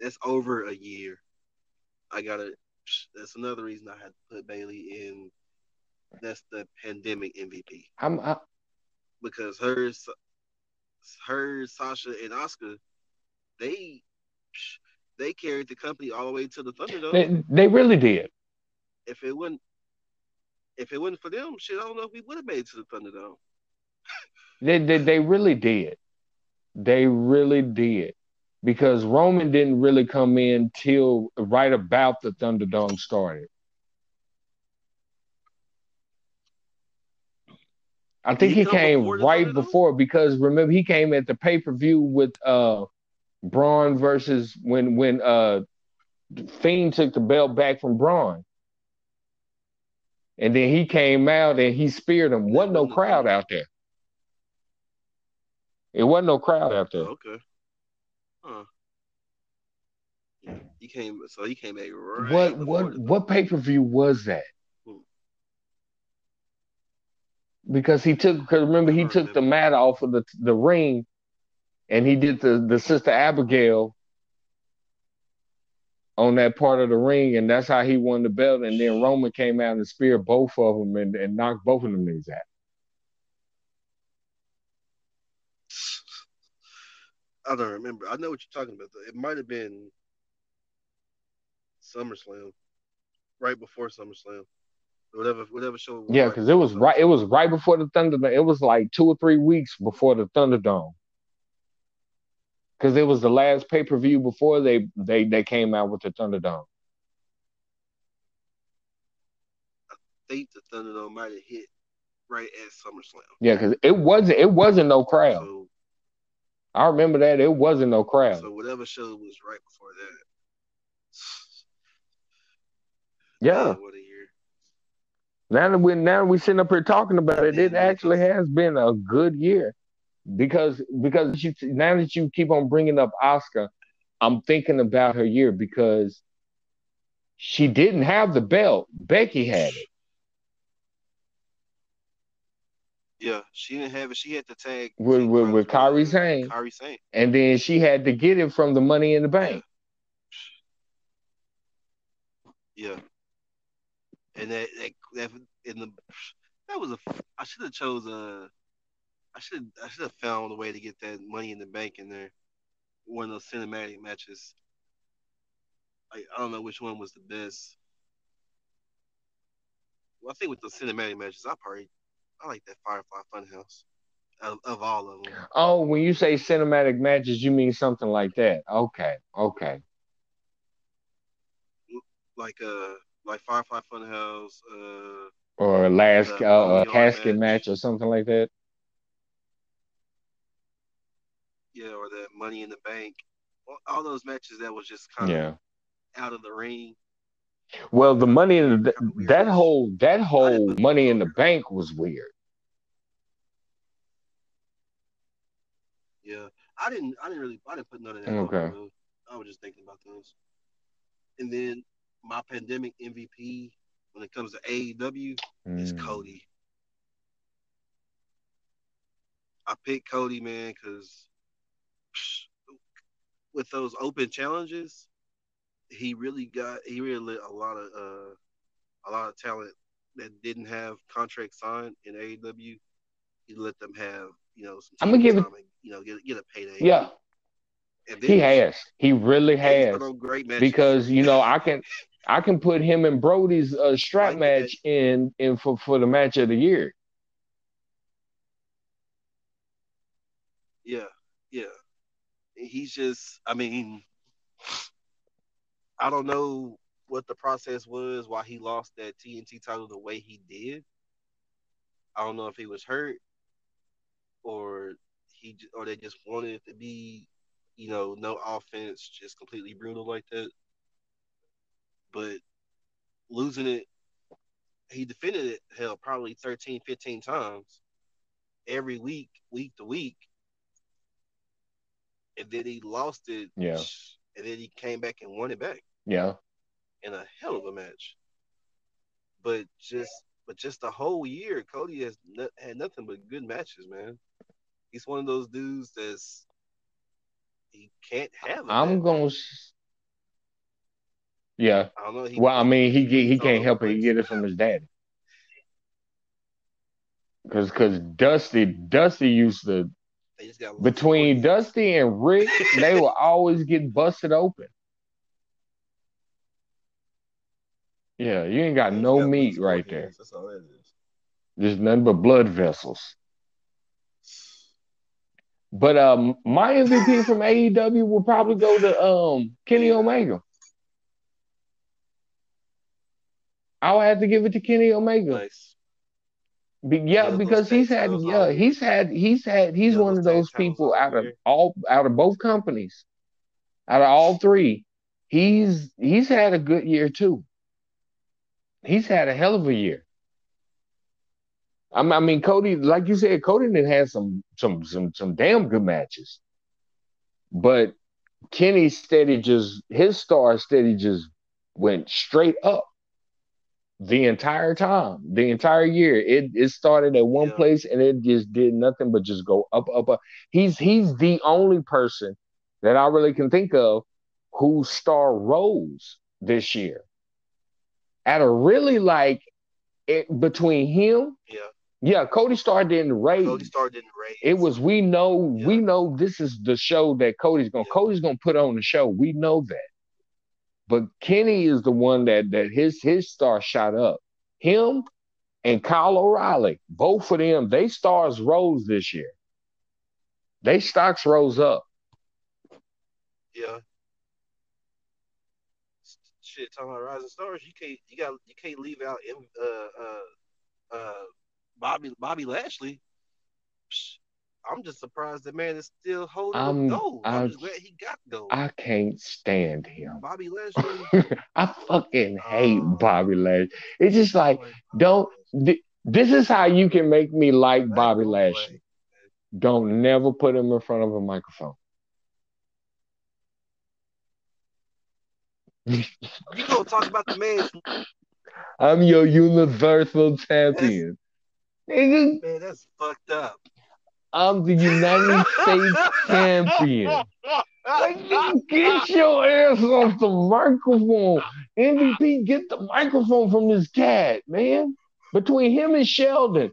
That's over a year. I gotta. That's another reason I had to put Bayley in that's the pandemic MVP. I'm I, because her, her Sasha and Asuka, they they carried the company all the way to the Thunderdome. They, they really did. If it wouldn't, if it wasn't for them, shit, I don't know if we would have made it to the Thunderdome. they, they they really did. They really did. Because Roman didn't really come in till right about the Thunderdome started. I think he, he came before right before because remember he came at the pay per view with uh Braun versus when when uh Fiend took the belt back from Braun. And then he came out and he speared him. Wasn't no crowd out there. It wasn't no crowd out there. okay. Huh. Yeah, he came. So he came at right what what what pay per view was that? Hmm. because he took because remember he took the mat off of the the ring and he did the the sister Abigail on that part of the ring and that's how he won the belt and then Roman came out and speared both of them and, and knocked both of them knees out. I don't remember. I know what you're talking about. Though. It might have been SummerSlam, right before SummerSlam whatever whatever show. yeah, because it was right. It was right before the Thunderdome. It was like two or three weeks before the Thunderdome. Because it was the last pay per view before they they they came out with the Thunderdome. I think the Thunderdome might have hit right at SummerSlam. Yeah, because it wasn't it wasn't no crowd. So, I remember that it wasn't no crowd. So whatever show was right before that. (sighs) Yeah. Now that we now we sitting up here talking about it, it actually has been a good year because because you, now that you keep on bringing up Asuka, I'm thinking about her year because she didn't have the belt. Becky had it. Yeah, she didn't have it. She had to tag with with, with Kairi Sane. Kairi Sane. And then she had to get it from the Money in the Bank. Yeah. yeah and that that, that in the that was a I should have chose a I should I should have found a way to get that money in the bank in there. One of those cinematic matches. I, I don't know which one was the best. Well, I think with the cinematic matches, I probably I like that Firefly Funhouse of, of all of them. Oh, when you say cinematic matches, you mean something like that? Okay, okay. Like uh, like Firefly Funhouse, uh, or last uh, casket match. match. or something like that. Yeah, or that Money in the Bank. All those matches that was just kind yeah. of out of the ring. Well, the money in the, that whole that whole money in the bank was weird. Yeah, I didn't. I didn't really. I didn't put none of that. Okay. I was just thinking about those. And then my pandemic MVP when it comes to AEW mm. is Cody. I picked Cody, man, because with those open challenges, he really got he really lit a lot of uh, a lot of talent that didn't have contract signed in AEW. He let them have you know some. I'm gonna give it. And, you know, get get a payday. Yeah. He has. He really has. Because you know, I can I can put him and Brodie's uh, strap match in in for, for the match of the year. Yeah, yeah. He's just I mean I don't know what the process was why he lost that TNT title the way he did. I don't know if he was hurt or he or they just wanted it to be, you know, no offense, just completely brutal like that but losing it, he defended it, hell, probably 13, 15 times every week, week to week. And then he lost it. Yeah. And then he came back and won it back. Yeah. In a hell of a match. But just but just the whole year, Cody has no, had nothing but good matches, man. He's one of those dudes that's he can't have. I'm gonna yeah. I don't know. He, well, I mean, he he can't help it. He get it from his daddy. Cause cause Dusty Dusty used to between Dusty and Rick, they were always getting busted open. Yeah, you ain't got no meat right there. That's all it is. Just nothing but blood vessels. But um, my MVP from AEW will probably go to um Kenny Omega. I would have to give it to Kenny Omega. Nice. Be, yeah, because he's had yeah he's had he's had he's one of those people out of all out of both companies, out of all three, he's he's had a good year too. He's had a hell of a year. I mean, Cody, like you said, Cody did had some some some some damn good matches, but Kenny steady just his star steady just went straight up the entire time, the entire year. It it started at one yeah. place and it just did nothing but just go up, up, up. He's he's the only person that I really can think of whose star rose this year at a really like it between him. Yeah. Yeah, Cody Starr didn't raise. Cody Starr didn't raise. It was we know yeah. we know this is the show that Cody's gonna yeah. Cody's gonna put on the show. We know that. But Kenny is the one that that his his star shot up. Him and Kyle O'Reilly, both of them, they stars rose this year. They stocks rose up. Yeah shit talking about rising stars, you can't you got you can't leave out uh uh uh Bobby Bobby Lashley. I'm just surprised the man is still holding I'm, gold. I'm, I'm, just glad he got gold. I can't stand him. Bobby (laughs) Lashley. I fucking hate uh, Bobby Lashley. It's just like don't. Th- this is how you can make me like Bobby Lashley. Don't never put him in front of a microphone. You gonna talk about the man? I'm your universal champion. man, that's fucked up. I'm the United States champion. Like, get your ass off the microphone. MVP, get the microphone from this cat, man. Between him and Shelton.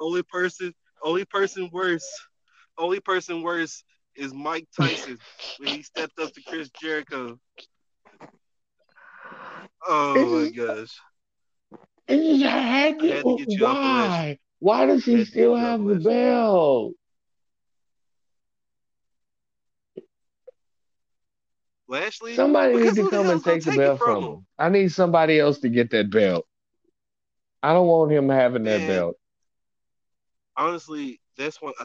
Only person, only person worse, only person worse is Mike Tyson when he stepped up to Chris Jericho. Oh my gosh. And had to, had to get you why? Why does he still have the belt? Lashley? Somebody needs to come and take the belt from him. I need somebody else to get that belt. I don't want him having that belt. Honestly, that's one. I,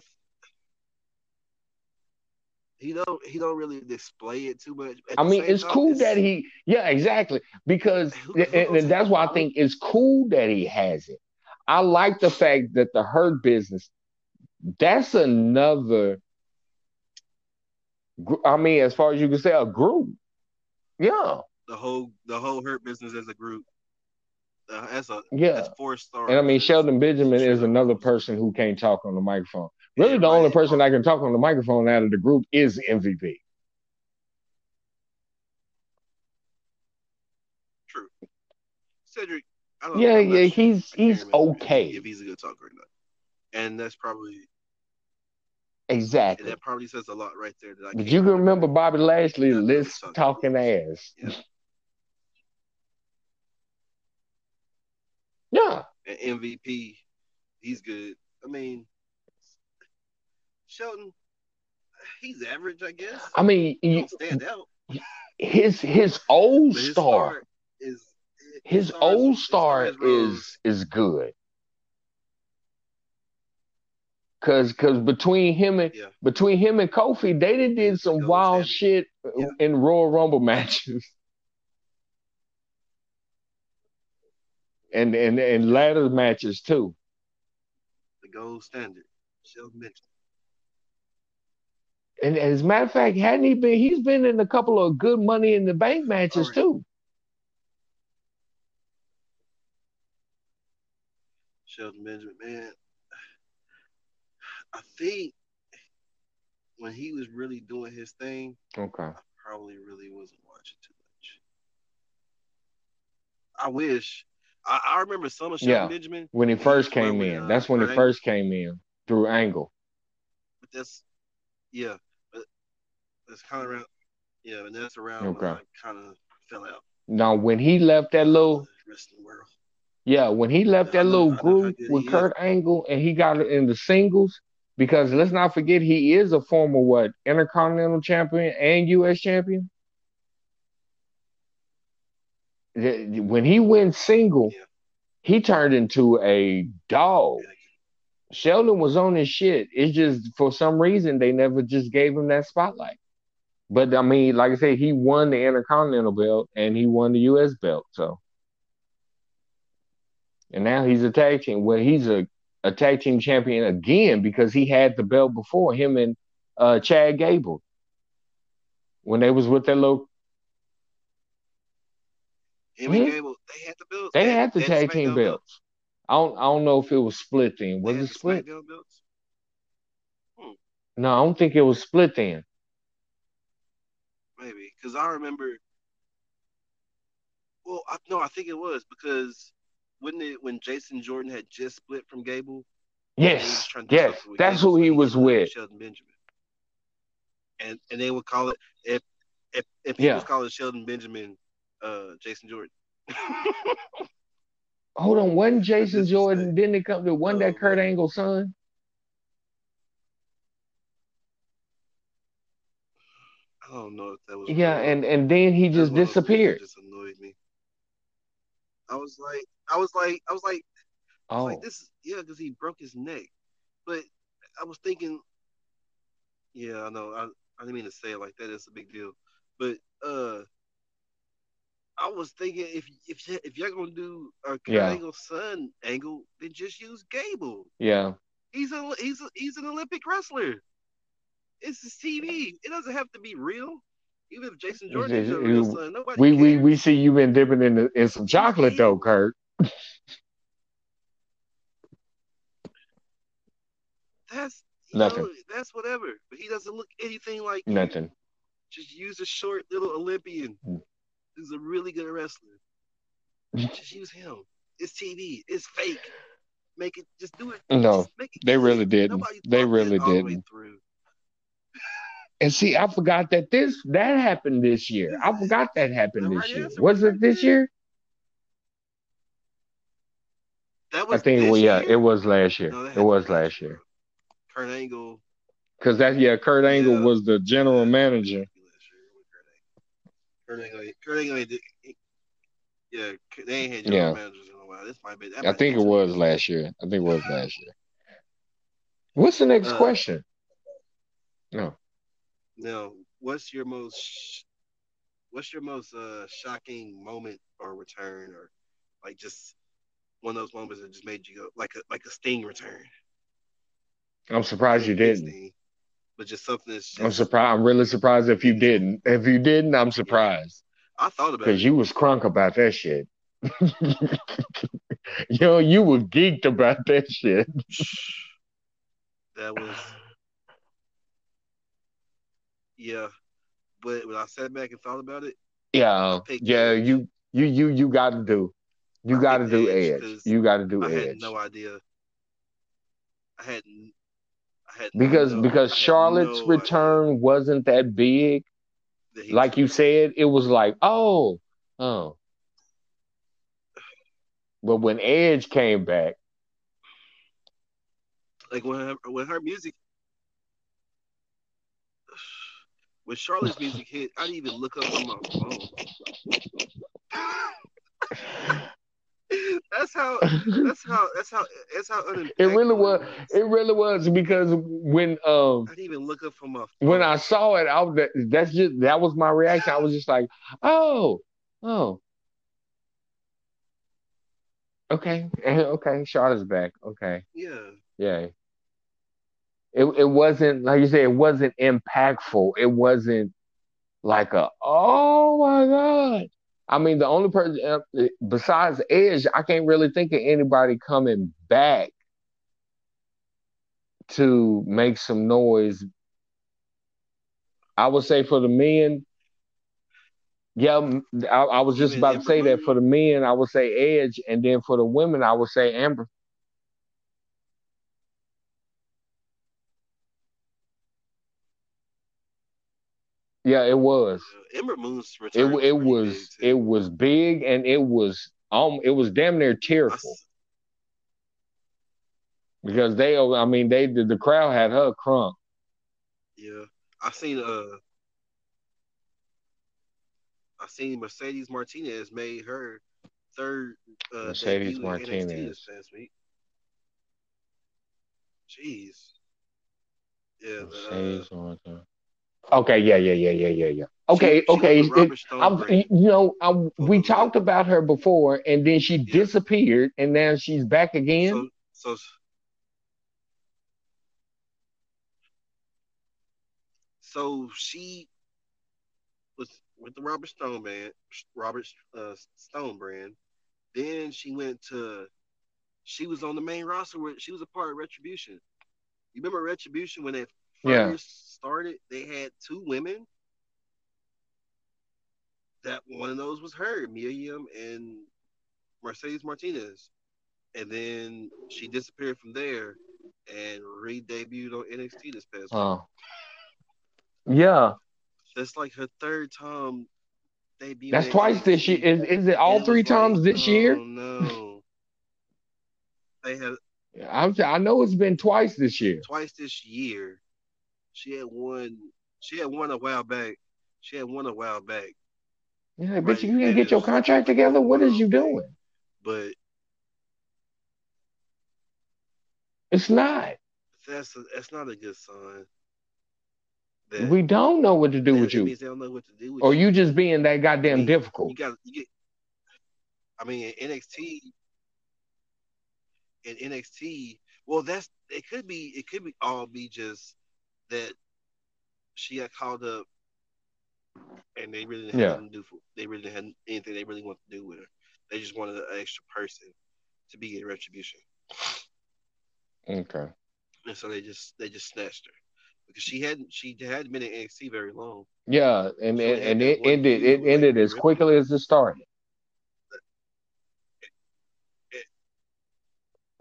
he don't he don't really display it too much. I mean, it's time, cool it's, that he yeah exactly because and, and that's why I think it's cool that he has it. I like the fact that the hurt business. That's another. I mean, as far as you can say, a group. Yeah. The whole the whole hurt business as a group. Uh, as a yeah, that's four stars. And I mean, Shelton Benjamin is another person who can't talk on the microphone. Really, the only person I can talk on the microphone out of the group is MVP. True. Cedric. yeah, yeah, he's he's okay. If he's a good talker or not, and that's probably exactly. And that probably says a lot right there. That I but you can remember Bobby Lashley list talking ass. Yeah. yeah. And MVP, he's good. I mean, Shelton, he's average, I guess. I mean, he you, stand out. His his old his star, star is his, his old star is is good. Cause, cause between him and yeah. between him and Kofi, they did, did some wild shit yeah. in Royal Rumble matches, and and and ladder matches too. The gold standard, Shelton Benjamin. And as a matter of fact, hadn't he been? He's been in a couple of good Money in the Bank matches right. too. Shelton Benjamin, man, I think when he was really doing his thing, okay, I probably really wasn't watching too much. I wish, I, I remember some of Shelton yeah. Benjamin when he first came in. uh, that's when he first came in through Angle. But that's yeah, that's kind of around. Yeah, and that's around okay. when I kind of fell out. Now, when he left that little. Yeah, when he left that little group with Kurt Angle and he got it in the singles, because let's not forget he is a former what Intercontinental Champion and U.S. Champion. When he went single, yeah. he turned into a dog. Shelton was on his shit. It's just for some reason they never just gave him that spotlight. But I mean, like I said, he won the Intercontinental belt and he won the US belt. So and now he's a tag team. Well, he's a, a tag team champion again because he had the belt before him and uh, Chad Gable when they was with their little. Him and Gable, they had the belts. They, they had the tag team belts. belts. I don't. I don't know if it was split then. Was it split? Hmm. No, I don't think it was split then. Maybe because I remember. Well, I, no, I think it was because wouldn't it when Jason Jordan had just split from Gable? Yes, yes, that's who he was with. Shelton Benjamin, and and they would call it if if if people yeah. call it Shelton Benjamin, uh, Jason Jordan. (laughs) Hold on, wasn't (laughs) Jason Jordan? Didn't it come to one that Kurt Angle's son? I don't know if that was. Yeah, real. and and then he just disappeared. Just annoyed me. I was like, I was like, I was like, I was oh. like this, yeah, because he broke his neck. But I was thinking, yeah, I know, I, I didn't mean to say it like that. It's a big deal, but uh, I was thinking if if if you're gonna do a yeah. angle son angle, then just use Gable. Yeah, he's a he's a, he's an Olympic wrestler. It's TV. It doesn't have to be real. Even if Jason Jordan is your real son, nobody we, cares. we we see you been dipping in the, in some chocolate though, Kurt. (laughs) that's nothing. Know, that's whatever. But he doesn't look anything like nothing. You. Just use a short little Olympian mm. who's a really good wrestler. (laughs) just use him. It's TV. It's fake. Make it. Just do it. No, it they really didn't. They really didn't. And see, I forgot that this that happened this year. I forgot that happened this year. Was it this year? That was I think well, yeah, it was last year. No, it was last year. Kurt Angle. Cause that yeah, Kurt Angle yeah. was the general manager. Kurt Angle, Kurt Angle, yeah, they ain't had general yeah. managers in a while. This might be. I think it was last year. I think it was last year. What's the next uh, question? No. Now, what's your most what's your most uh shocking moment or return or like just one of those moments that just made you go like a like a sting return? I'm surprised you didn't. But just something that's just, I'm surprised. I'm really surprised if you didn't. If you didn't, I'm surprised. I thought about it because you was crunk about that shit. (laughs) Yo, you were geeked about that shit. that was yeah, but when I sat back and thought about it, yeah, yeah, Edge. you you you you got to do, you got to do Edge. edge. You got to do I Edge. I had no idea. I had, I had because no, because Charlotte's no return idea. wasn't that big. Like you said, it was like oh oh. But when Edge came back, like when her, when her music when Charlotte's (laughs) music hit, I didn't even look up on my phone. (laughs) that's how. That's how. That's how. That's how. It really was. It really was because when um. I didn't even look up from my. Phone. When I saw it, I was. That's just that was my reaction. I was just like, oh, oh. Okay. (laughs) Okay. Charlotte's back. Okay. Yeah. Yeah it, it wasn't like you said, it wasn't impactful. It wasn't like a oh my god. I mean, the only person uh, besides Edge, I can't really think of anybody coming back to make some noise. I would say for the men, Yeah, I, I was just about to say that for the men, I would say Edge, and then for the women, I would say Ember. Yeah, it was. Ember Moon's it it was it was big and it was um it was damn near tearful. Because they I mean they the, the crowd had her crunk. Yeah. I seen uh I seen Mercedes Martinez made her third uh, Mercedes Martinez last week. Jeez. Yeah. Mercedes uh, Okay, yeah, yeah, yeah, yeah, yeah, yeah. Okay, she, okay. She it, I'm, you know, I'm, we talked about her before, and then she yeah. disappeared, and now she's back again. So, so, so she was with the Robert Stone band, Robert uh, Stone brand. Then she went to, she was on the main roster where she was a part of Retribution. You remember Retribution when they yeah. started? They had two women. That one of those was her, Mia Yim and Mercedes Martinez. And then she disappeared from there and re-debuted on NXT this past oh. week. Yeah, that's like her third time debuting. That's twice this year. Is is it all three times like, this oh, year? No. (laughs) they have. I'm, I know it's been twice this year. Twice this year. She had one. She had one a while back. She had one a while back. Yeah, right, bitch, you can't get your contract together. What is you doing? But it's not. That's a, that's not a good sign That, we don't know what to do with you. Means they don't know what to do with or you. you just being that goddamn I mean, difficult. You got you get. I mean, NXT. In NXT, well, that's it. Could be it could be all be just that she got called up, and they really didn't yeah. have to do. For, they really didn't have anything they really want to do with her. They just wanted an extra person to be in retribution. Okay. And so they just they just snatched her because she hadn't she hadn't been in NXT very long. Yeah, and and, and it ended it ended as quickly as it started.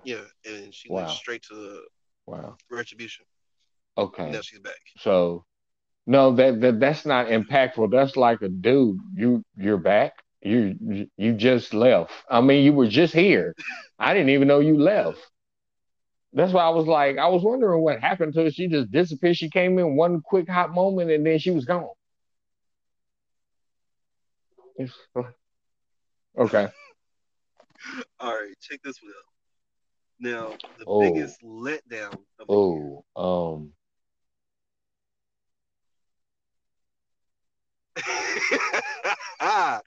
yeah, and she wow. went straight to the wow retribution. Okay, now she's back. So, no, that, that that's not impactful. That's like a dude. You you're back. You you just left. I mean, you were just here. I didn't even know you left. That's why I was like, I was wondering what happened to her. She just disappeared. She came in one quick hot moment and then she was gone. Okay. (laughs) All right, check this one out. Now, the oh. biggest letdown of the oh, um. (laughs)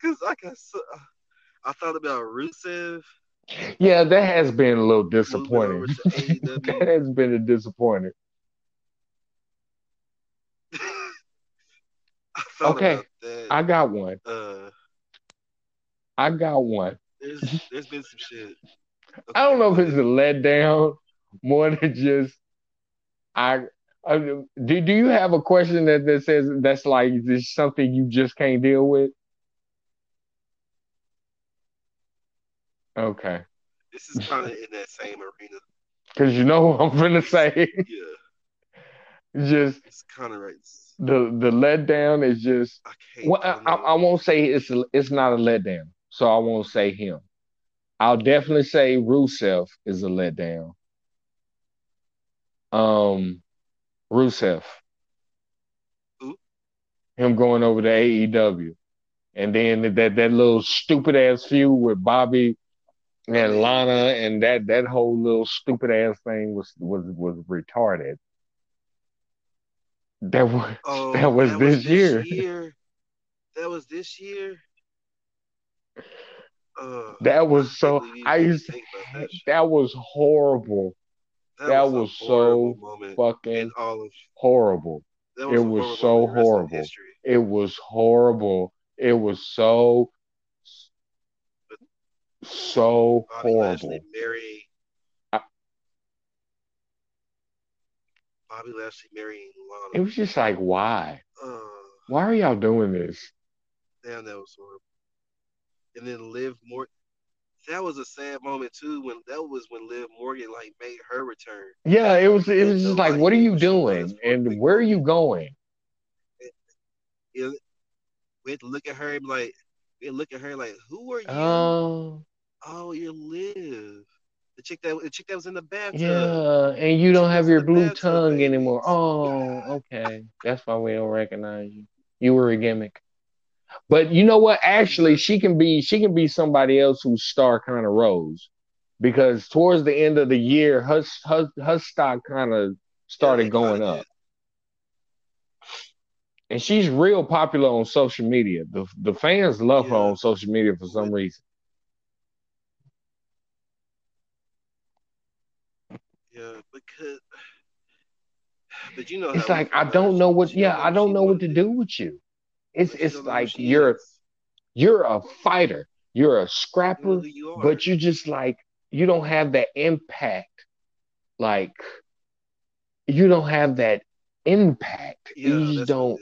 Because like I, I thought about Rusev yeah, that has been a little disappointing. (laughs) that has been a disappointing. (laughs) okay, I got one. Uh, I got one. There's, there's been some shit. Okay, I don't know if it's a letdown more than just I. Do, do you have a question that, that says that's like this something you just can't deal with? Okay. This is kind of in that same arena. Because you know what I'm gonna say. Yeah. (laughs) just it's kind of right. The the letdown is just. I can't. Well, I, I, I, won't say it's a, it's not a letdown, so I won't say him. I'll definitely say Rusev is a letdown. Um, Rusev. Who? Him going over to AEW, and then that that little stupid ass feud with Bobby and Lana and that that whole little stupid ass thing was was was retarded. That was oh, that was that this, was this year. year. That was this year. Uh, that was so. I used to, that, that, was horrible. That, that was, was so fucking horrible. Was it was so horrible. It was horrible. It was so so Bobby horrible. Lashley marrying Bobby Lashley marrying Lana. It was just like, why? Uh, why are y'all doing this? Damn, that was horrible. And then Liv Morgan. That was a sad moment too. When that was when Liv Morgan like made her return. Yeah, it was. It was just like, what are you doing, and where are you going? It, we had to look at her and like, we look at her like, who are you? Oh, oh, you're Liv. The chick that the chick that was in the bathtub. Yeah, and you don't have your blue tongue anymore. Oh, okay. That's why we don't recognize you. You were a gimmick. But you know what? Actually, she can be she can be somebody else whose star kind of rose. Because towards the end of the year, her her, her stock kind of started yeah, going up. Did. And she's real popular on social media. The the fans love yeah. her on social media for some reason. Yeah, because (sighs) but you know it's like I don't know what yeah, I don't know what to do with you. It's it's like you're you're a fighter, you're a scrapper, you but you just like you don't have that impact. Like you don't have that impact. Yeah, you just don't.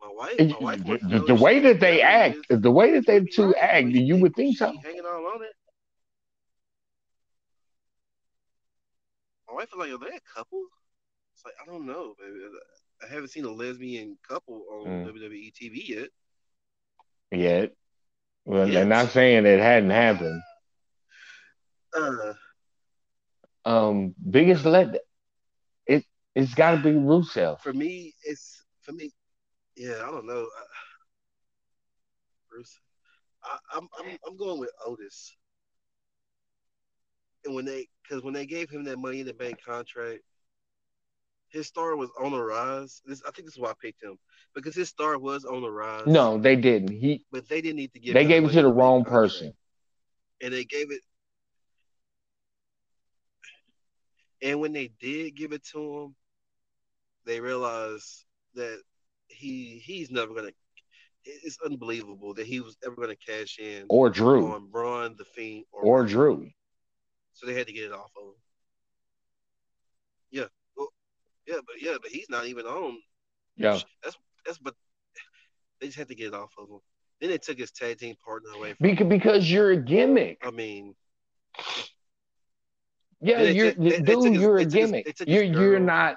My wife, my wife the, the way that they act, is, the way that they two act, you would think so. Hanging all on it. My wife is like, are they a couple? It's like I don't know, baby. I haven't seen a lesbian couple on mm. WWE TV yet. Yet. Well, yet. they're not saying it hadn't happened. Uh. Um, biggest let it it's got to be Rusev. For me, it's for me. Yeah, I don't know. Bruce, I, I'm I'm I'm going with Otis. And when they, because when they gave him that Money in the Bank contract, his star was on the rise. This I think this is why I picked him because his star was on the rise. No, they didn't. He, but they didn't need to give. They gave it to the wrong person. And they gave it. And when they did give it to him, they realized that he he's never gonna. It's unbelievable that he was ever gonna cash in or Drew on Braun the Fiend or, or Drew. So they had to get it off of him. Yeah, well, yeah, but yeah, but he's not even on. Yeah, that's that's but they just had to get it off of him. Then they took his tag team partner away from because, because you're a gimmick. I mean, yeah, you're they, dude. His, you're a gimmick. His, you're you're not.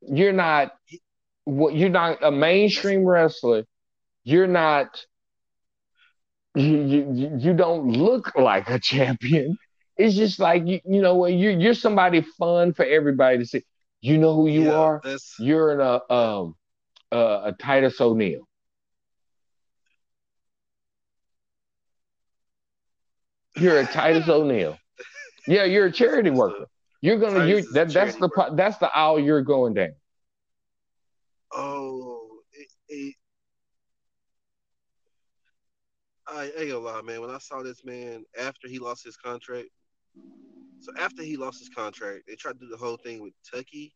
You're not. He, what you're not a mainstream wrestler. You're not. You, you, you don't look like a champion. It's just like you you know you're you're somebody fun for everybody to see. You know who you yeah, are. You're in a um uh, a Titus O'Neil. You're a Titus (laughs) O'Neil. Yeah, you're a charity worker. You're gonna you're that that's the worker. that's the aisle you're going down oh, it, it, I, I ain't gonna lie, man. When I saw this man after he lost his contract, so after he lost his contract, they tried to do the whole thing with Tucker,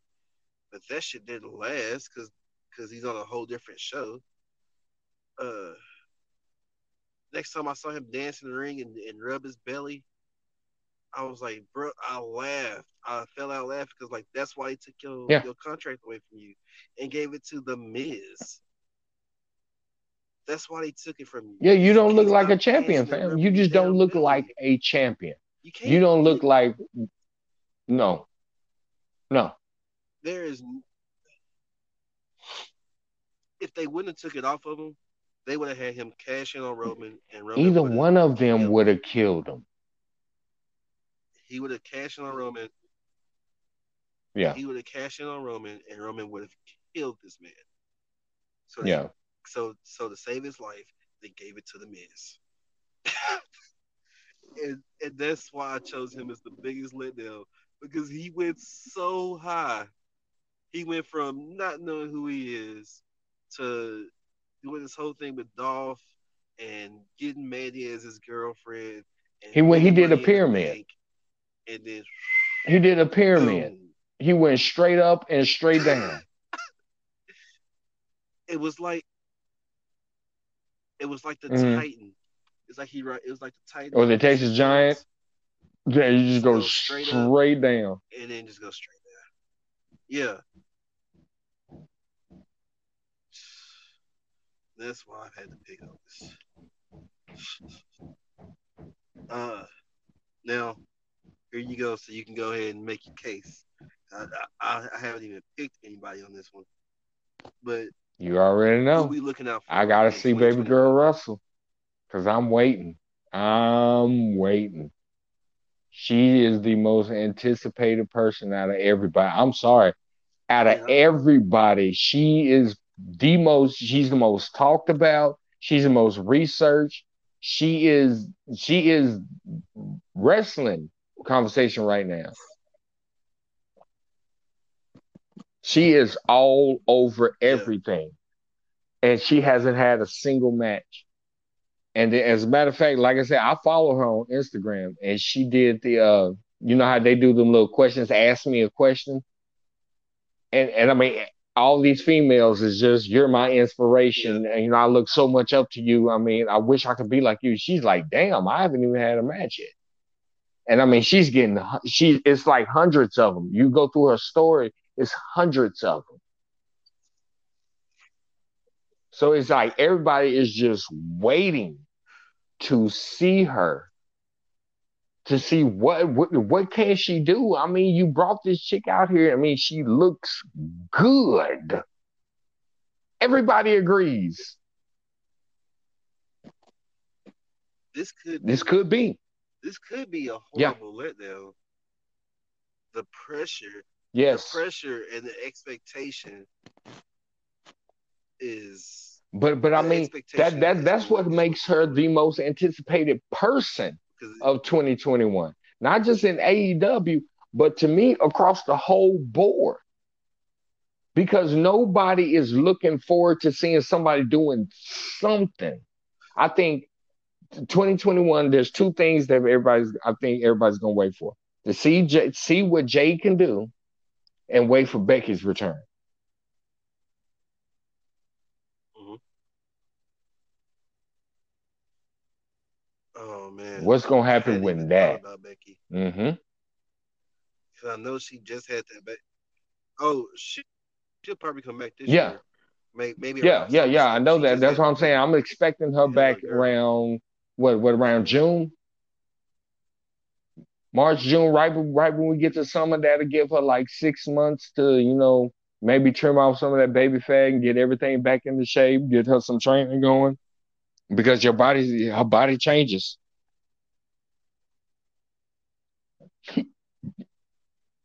but that shit didn't last because because he's on a whole different show. Uh, next time I saw him dance in the ring and, and rub his belly, I was like, bro, I laughed. I fell out laughing because like that's why he took your yeah. your contract away from you and gave it to the Miz. That's why he took it from you. Yeah, you don't look like a champion, fam. You just don't look belly. like a champion. You, can't, you don't look like no, no. There is. If they wouldn't have took it off of him, they would have had him cash in on Roman, and Roman either one of them would have killed him he would have cashed in on Roman. Yeah. He would have cashed in on Roman, and Roman would have killed this man. So yeah. so so to save his life, they gave it to the Miz. (laughs) and and that's why I chose him as the biggest letdown because he went so high. He went from not knowing who he is to doing this whole thing with Dolph and getting Mandy as his girlfriend. he went. He did a pyramid and then he did a pyramid. Boom. He went straight up and straight down. (laughs) it was like it was like the mm-hmm. Titan. It's like he it was like the Titans. Or the Texas Giants. Yeah, you just, just go, go, straight, straight up, down. And then just go straight down. Yeah. That's why I've had to pick up this. Uh, now, here you go. So you can go ahead and make your case. I, I, I haven't even picked anybody on this one. But you already know. we looking out for? I gotta see baby girl Russell cause I'm waiting. I'm waiting. She is the most anticipated person out of everybody. I'm sorry, out of yeah. everybody, she is the most. She's the most talked about. She's the most researched. She is. She is wrestling conversation right now. She is all over everything. And she hasn't had a single match. And as a matter of fact, like I said, I follow her on Instagram and she did the uh you know how they do them little questions, ask me a question. And and I mean all these females is just you're my inspiration. And you know, I look so much up to you. I mean, I wish I could be like you. She's like, damn, I haven't even had a match yet. And I mean, she's getting she it's like hundreds of them. You go through her story, it's hundreds of them. So it's like everybody is just waiting to see her, to see what what what can she do. I mean, you brought this chick out here. I mean, she looks good. Everybody agrees. This could this could be this could be a horrible yeah. letdown. The pressure, yes, the pressure and the expectation is. But but I mean that that that's what makes her the most anticipated person of 2021. Not just in AEW, but to me across the whole board. Because nobody is looking forward to seeing somebody doing something. I think 2021, there's two things that everybody's I think everybody's gonna wait for. To see Jade, see what Jade can do and wait for Becky's return. Man. What's gonna happen with that? About Becky. Mm-hmm. Cause I know she just had that back. Oh, she she'll probably come back this yeah. year. Maybe, maybe yeah, yeah, yeah. I know that. That's what I'm saying. I'm expecting her back around what what around June, March, June, right right when we get to summer, that'll give her like six months to you know maybe trim off some of that baby fat and get everything back into shape, get her some training going, because your body her body changes. (laughs)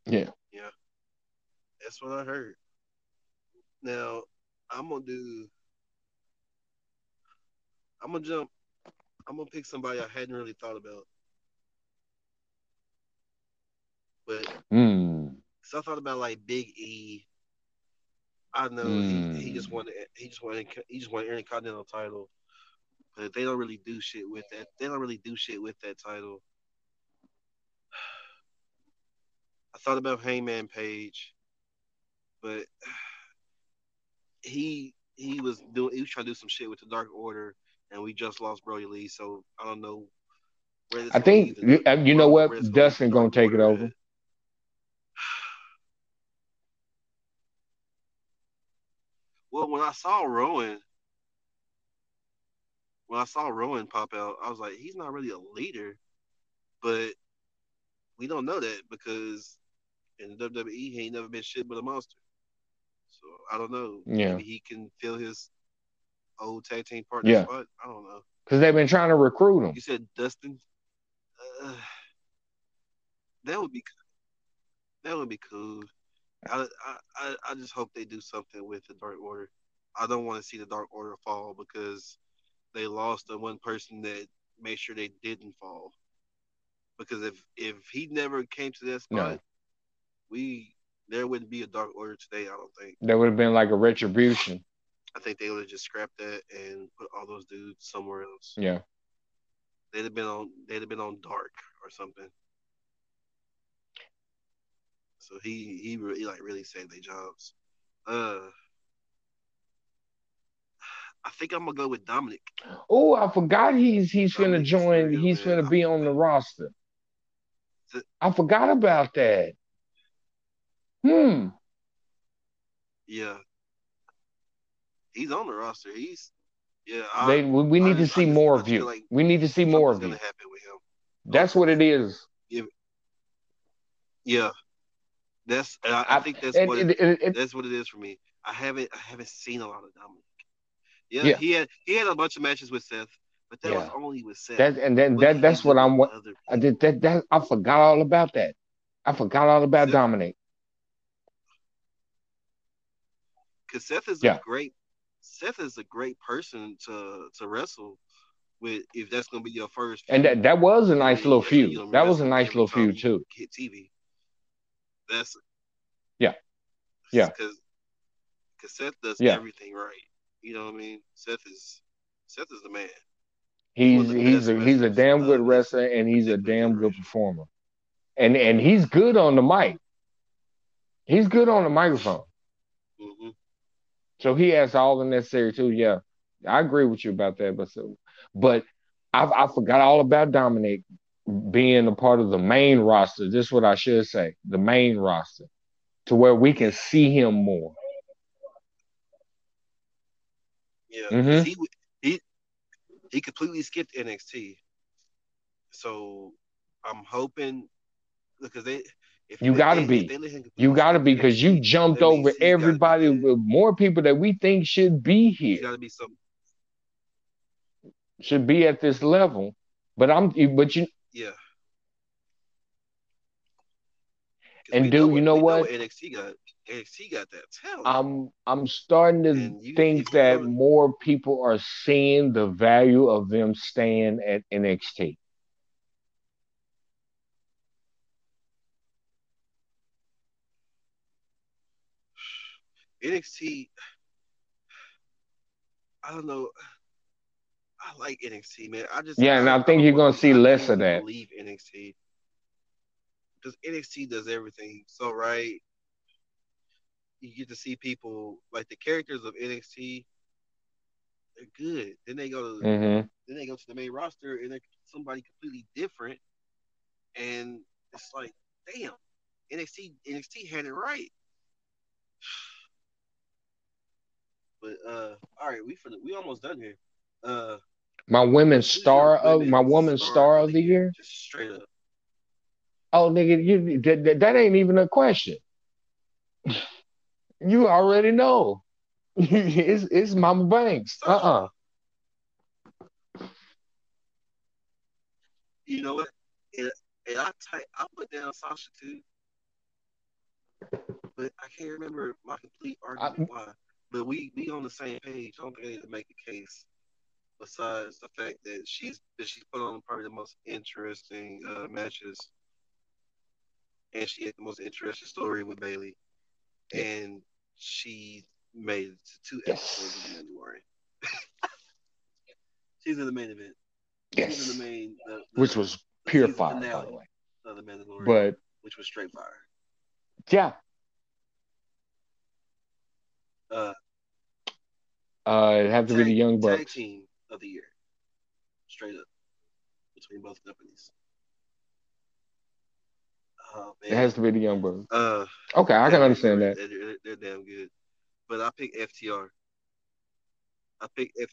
yeah. Yeah. That's what I heard. Now I'm gonna do. I'm gonna jump I'm gonna pick somebody I hadn't really thought about. But mm. so I thought about like Big E. I know mm. he, he just won he just won he just won an Intercontinental title, but they don't really do shit with that. They don't really do shit with that title. I thought about Hangman Page, but (sighs) he he was doing he was trying to do some shit with the Dark Order and we just lost Brodie Lee, so I don't know. I think you, uh, you know what Dustin gonna take it over. (sighs) Well, when I saw Rowan, when I saw Rowan pop out, I was like, he's not really a leader, but we don't know that because in the WWE he ain't never been shit but a monster. So I don't know. Yeah. Maybe he can fill his old tag team partner yeah. spot? I don't know. Because they've been trying to recruit him. You said Dustin. Uh, that would be that would be cool. I, I I just hope they do something with the Dark Order. I don't want to see the Dark Order fall because they lost the one person that made sure they didn't fall. Because if if he never came to that spot, no. We there wouldn't be a Dark Order today. I don't think there would have been like a retribution. I think they would have just scrapped that and put all those dudes somewhere else. Yeah. They'd have been on they'd have been on dark or something. So he he really like really saved their jobs. Uh I think I'm gonna go with Dominik. Oh, I forgot he's he's Dominik gonna join. He's man. gonna be on the roster. I forgot about that. Hmm. Yeah, he's on the roster. He's Yeah, they we, we need just, to see more of you. We need to see more of you. That's what it is. Yeah, yeah. That's I, I, think that's what it, it, it, that's what it is for me. I haven't I haven't seen a lot of Dominik. Yeah, yeah, he had he had a bunch of matches with Seth, but that yeah. was only with Seth. That, and then that that's what I'm. I did that, that I forgot all about that. I forgot all about Seth, Dominik. Because Seth is yeah. a great Seth is a great person to to wrestle with if that's gonna be your first. And that, that was a nice little feud. That was a nice little feud too. Hit TV. That's yeah, yeah. Because because Seth does yeah. everything right. You know what I mean? Seth is Seth is the man. He's he's a he's a damn good wrestler and he's a damn good performer. And and he's good on the mic. He's good on the microphone. Mm-hmm. So he has all the necessary too. Yeah, I agree with you about that. But so, but I, I forgot all about Dominik being a part of the main roster. This is what I should say: the main roster, to where we can see him more. Yeah, mm-hmm. he he he completely skipped NXT. So I'm hoping because they you got to be. You got to be because you jumped over everybody with more people that we think should be here. Got to be some. Should be at this level, but I'm. But you. Yeah. And do you know what? NXT got NXT got that talent. I'm I'm starting to you, think that more people are seeing the value of them staying at NXT. NXT, I don't know. I like NXT, man. I just yeah, and I, think I you're gonna see less of that. Leave NXT because NXT does everything so right. You get to see people like the characters of NXT. They're good. Then they go to mm-hmm. then they go to the main roster and they're somebody completely different, and it's like, damn, NXT NXT had it right. But uh, all right, we for the, we almost done here. Uh, my women's star of my woman's star, star of the year? year. Just straight up. Oh, nigga, you that, that ain't even a question. you already know. (laughs) it's it's Mama Banks. Uh uh-uh. uh You know what? And, and I type, I put down Sasha too, but I can't remember my complete argument I, why. But we we on the same page. I don't think I need to make a case besides the fact that she's that she's put on probably the most interesting uh, matches, and she had the most interesting story with Bayley, and she made it to two episodes of Mandalorian. (laughs) she's in the main event. Yes. She's in the main, the, the, which was pure fire, by the way. Of the Mandalorian, but which was straight fire. Yeah, uh, uh, it have to tag, be the Young Bucks. Tag team of the year, straight up between both companies. Oh, it has to be the Young Bucks. Uh, okay, I can understand that. They're, they're, they're, damn good, but I pick FTR. I pick F.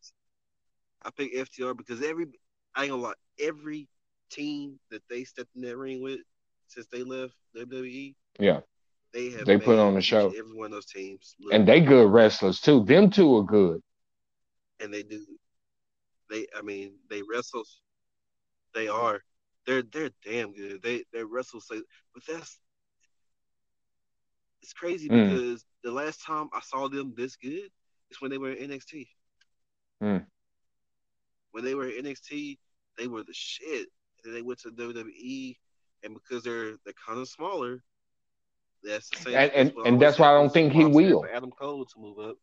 I pick FTR because every I ain't gonna lie, every team that they stepped in that ring with since they left WWE, yeah, they have they put on the show. Every one of those teams, and they good wrestlers too. Them two are good, and they do. They, I mean, they wrestle. They are. They're they're damn good. They they wrestle. Say, but that's it's crazy mm. because the last time I saw them this good is when they were in NXT. Mm. When they were in NXT, they were the shit. And then they went to WWE, and because they're they're kind of smaller, that's the same. And and, and that's why I don't think he will. Adam Cole to move up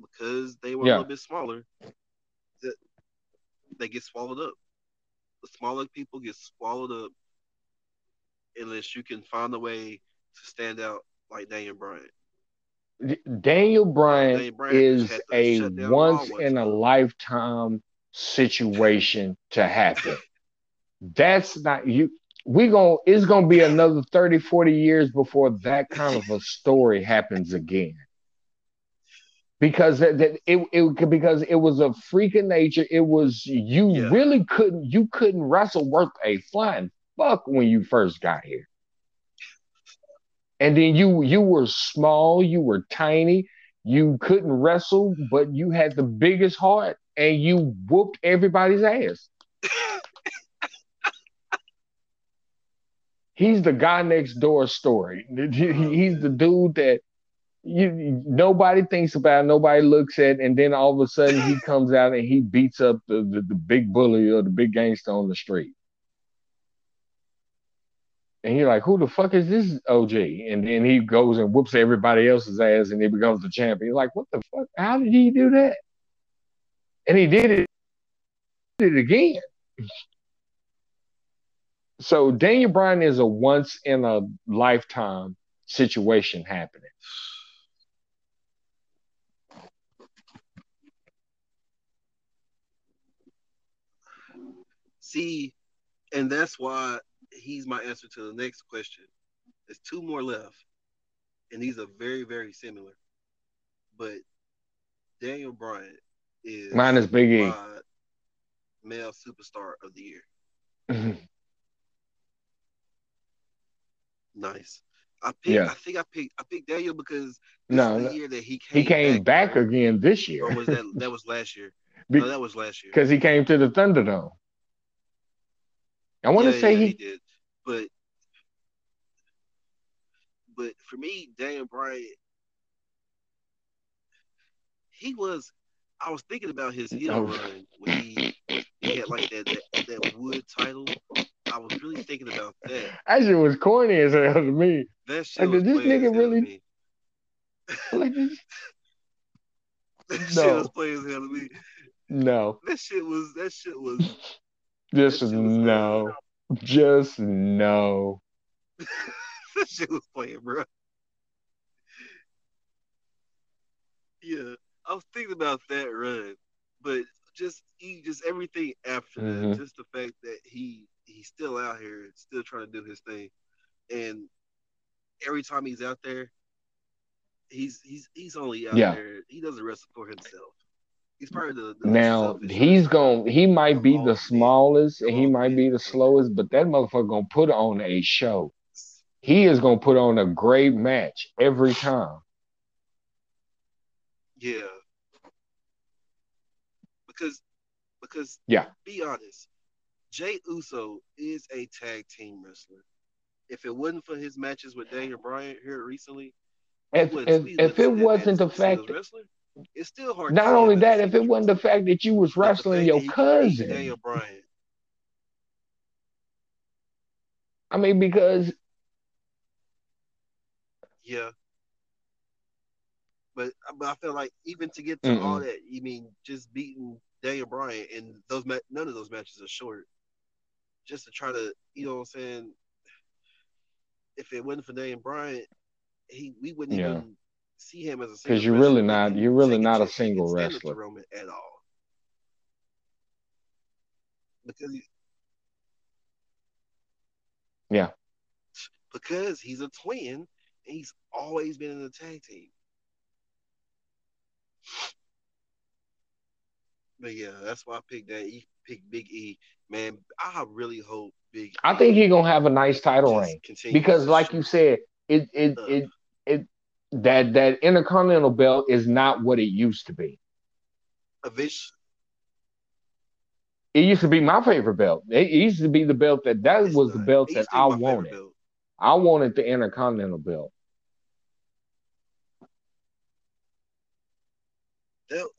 because they were yeah. a little bit smaller. They get swallowed up. The smaller people get swallowed up unless you can find a way to stand out like Daniel Bryan. Daniel Bryan, Daniel Bryan is a once in a lifetime situation to happen. (laughs) That's not you we going it's gonna be another 30 40 years before that kind of a story happens again because that, that it, it because it was a freak of nature. It was you Yeah. really couldn't you couldn't wrestle worth a flying fuck when you first got here. And then you you were small, you were tiny, you couldn't wrestle, but you had the biggest heart and you whooped everybody's ass. He's the guy next door story. Oh, he's the dude that you nobody thinks about, nobody looks at, and then all of a sudden he (laughs) comes out and he beats up the, the, the big bully or the big gangster on the street. And you're like, who the fuck is this OG? And then he goes and whoops everybody else's ass and he becomes the champion. You're like, what the fuck? How did he do that? And he did it, did it again. So Daniel Bryan is a once in a lifetime situation happening. See, and that's why he's my answer to the next question. There's two more left, and these are very, very similar. But Daniel Bryan is Mine is Big E. male superstar of the year. Mm-hmm. Nice. I picked. Yeah. I think I picked. I picked Daniel because No, the year that he came. he came back from. again this year Or was that (laughs) that was last year? Be- no, that was last year. because he came to the Thunderdome. I want to Yeah, say yeah, he, he did, but but for me, Daniel Bryan, he was. I was thinking about his heel Oh. run when he he had like that, that that wood title. I was really thinking about that. (laughs) that shit was corny as hell to me. That shit Like, was did this nigga really-. Like, (laughs) this- That shit No. was plain as hell to me. no, That shit was that shit was just shit was no, just no. (laughs) that shit was playing, bro. Yeah, I was thinking about that run, but just he just everything after Mhm. that, just the fact that he he's still out here, still trying to do his thing, and every time he's out there, he's he's he's only out Yeah. there. He doesn't wrestle for himself. He's probably the, the Now he's going. He might be the smallest and he might be the slowest, but that motherfucker gonna put on a show. He is gonna put on a great match every time. Yeah. Because because Yeah. be honest, Jey Uso is a tag team wrestler. If it wasn't for his matches with Daniel Bryan here recently, If if, if it wasn't the see him as fact, that, wrestler. it's still hard. not only that, if it wasn't the fact that you was wrestling your that he beat cousin, Daniel Bryan. I mean, because Yeah. But but I feel like even to get to all Mm-mm. that, you mean just beating Daniel Bryan and those ma- none of those matches are short. Just to try to, you know what I'm saying? If it wasn't for Daniel Bryan, he we wouldn't Yeah. even see him as a because single you're really wrestler not you're really not a single wrestler. Roman at all. Because he, Yeah. Because he's a twin and he's always been in the tag team. But yeah, that's why I picked that. Picked Big E. Man, I really hope Big I E think he's gonna have a nice title reign because, like you said, it it Uh. it it that that intercontinental belt is not what it used to be. eventually, It used to be my favorite belt. It used to be the belt that that it's was the belt that used to be I wanted. I wanted the intercontinental belt. That-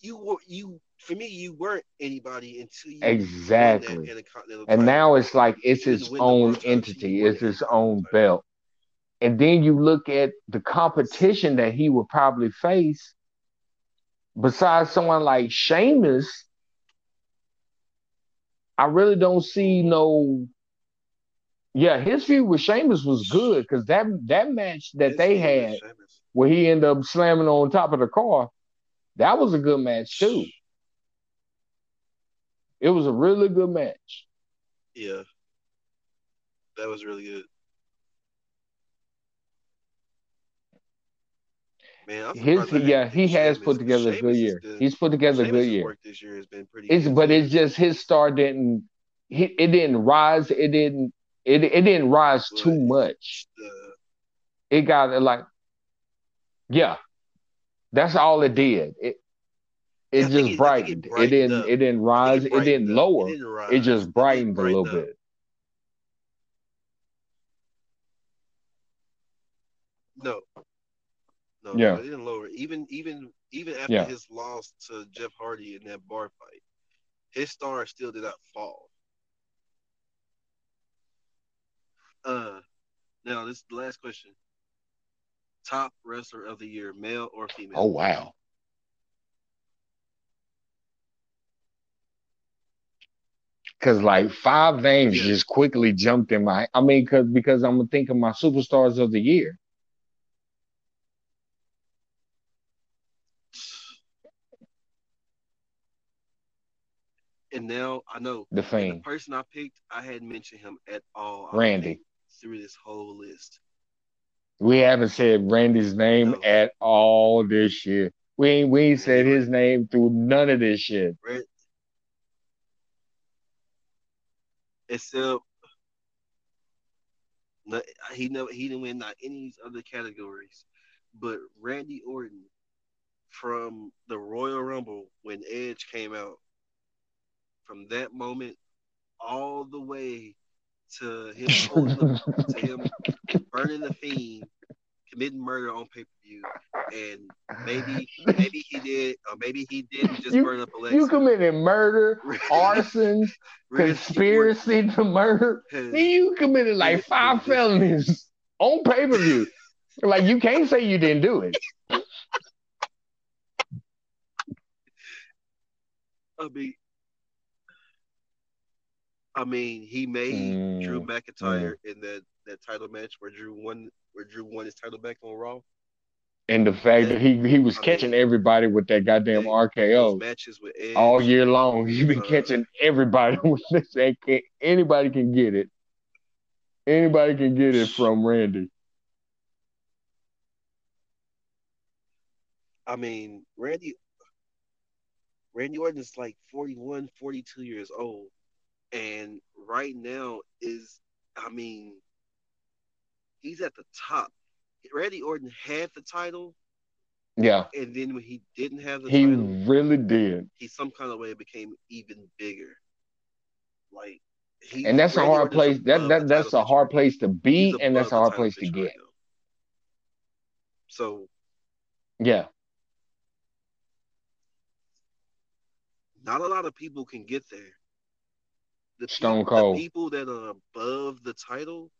you were you for me. You weren't anybody until you that Exactly. Intercontinental And now it's like it's You its didn't win the own entity. It's the its own belt. And then you look at the competition that he would probably face. Besides someone like Sheamus, I really don't see no. Yeah, his feud with Sheamus was good because that that match that His they had where he ended up slamming on top of the car, that was a good match too. It was a really good match. Yeah, that was really good. Man, his yeah, he has put together a good year. He's put together a good year. This year has been pretty. It's but it's just his star didn't. He, it didn't rise. It didn't. It it didn't rise but too much. The, it got like, yeah, that's all it did. It it just brightened. It, it, didn't. Up. It didn't rise. It, it, didn't lower. It, didn't it just brightened, brightened a little up. bit. No, no, yeah. no, it didn't lower. Even even even after yeah. his loss to Jeff Hardy in that bar fight, his star still did not fall. Uh, now this is the last question. Top wrestler of the year, male or female? Oh wow. Cause like five names just quickly jumped in my. I mean, cause because I'm thinking my superstars of the year. And now I know the fame. The person I picked, I hadn't mentioned him at all. Randy. Through this whole list. We haven't said Randy's name no. at all this year. We ain't we ain't said his name through none of this shit. Except he never he didn't win not any other categories. But Randy Orton from the Royal Rumble when Edge came out from that moment all the way to him (laughs) to him burning the fiend, committing murder on pay per view, and maybe (laughs) maybe he did, or maybe he didn't just you, burn up Alexa. You committed murder, (laughs) arson, conspiracy to murder. you committed like five felonies on pay per view. Like you can't say you didn't do it. I mean, I mean, he made mm, Drew McIntyre mm. in that, that title match where Drew won where Drew won his title back on Raw. And the fact that he he was I catching mean, everybody with that goddamn RKO matches with Edge, all year long. (laughs) He been uh, catching everybody (laughs) with this. Anybody can get it. Anybody can get it from Randy. I mean, Randy Randy Orton is like 41, 42 years old and right now is, I mean, he's at the top. Randy Orton had the title. Yeah. And then when he didn't have the he title, really did. He some kind of way became even bigger. Like he, and that's Randy a hard place. That that that's a hard place to be, and that's a hard place to get. Right so, yeah, not a lot of people can get there the Stone people, Cold. The people that are above the title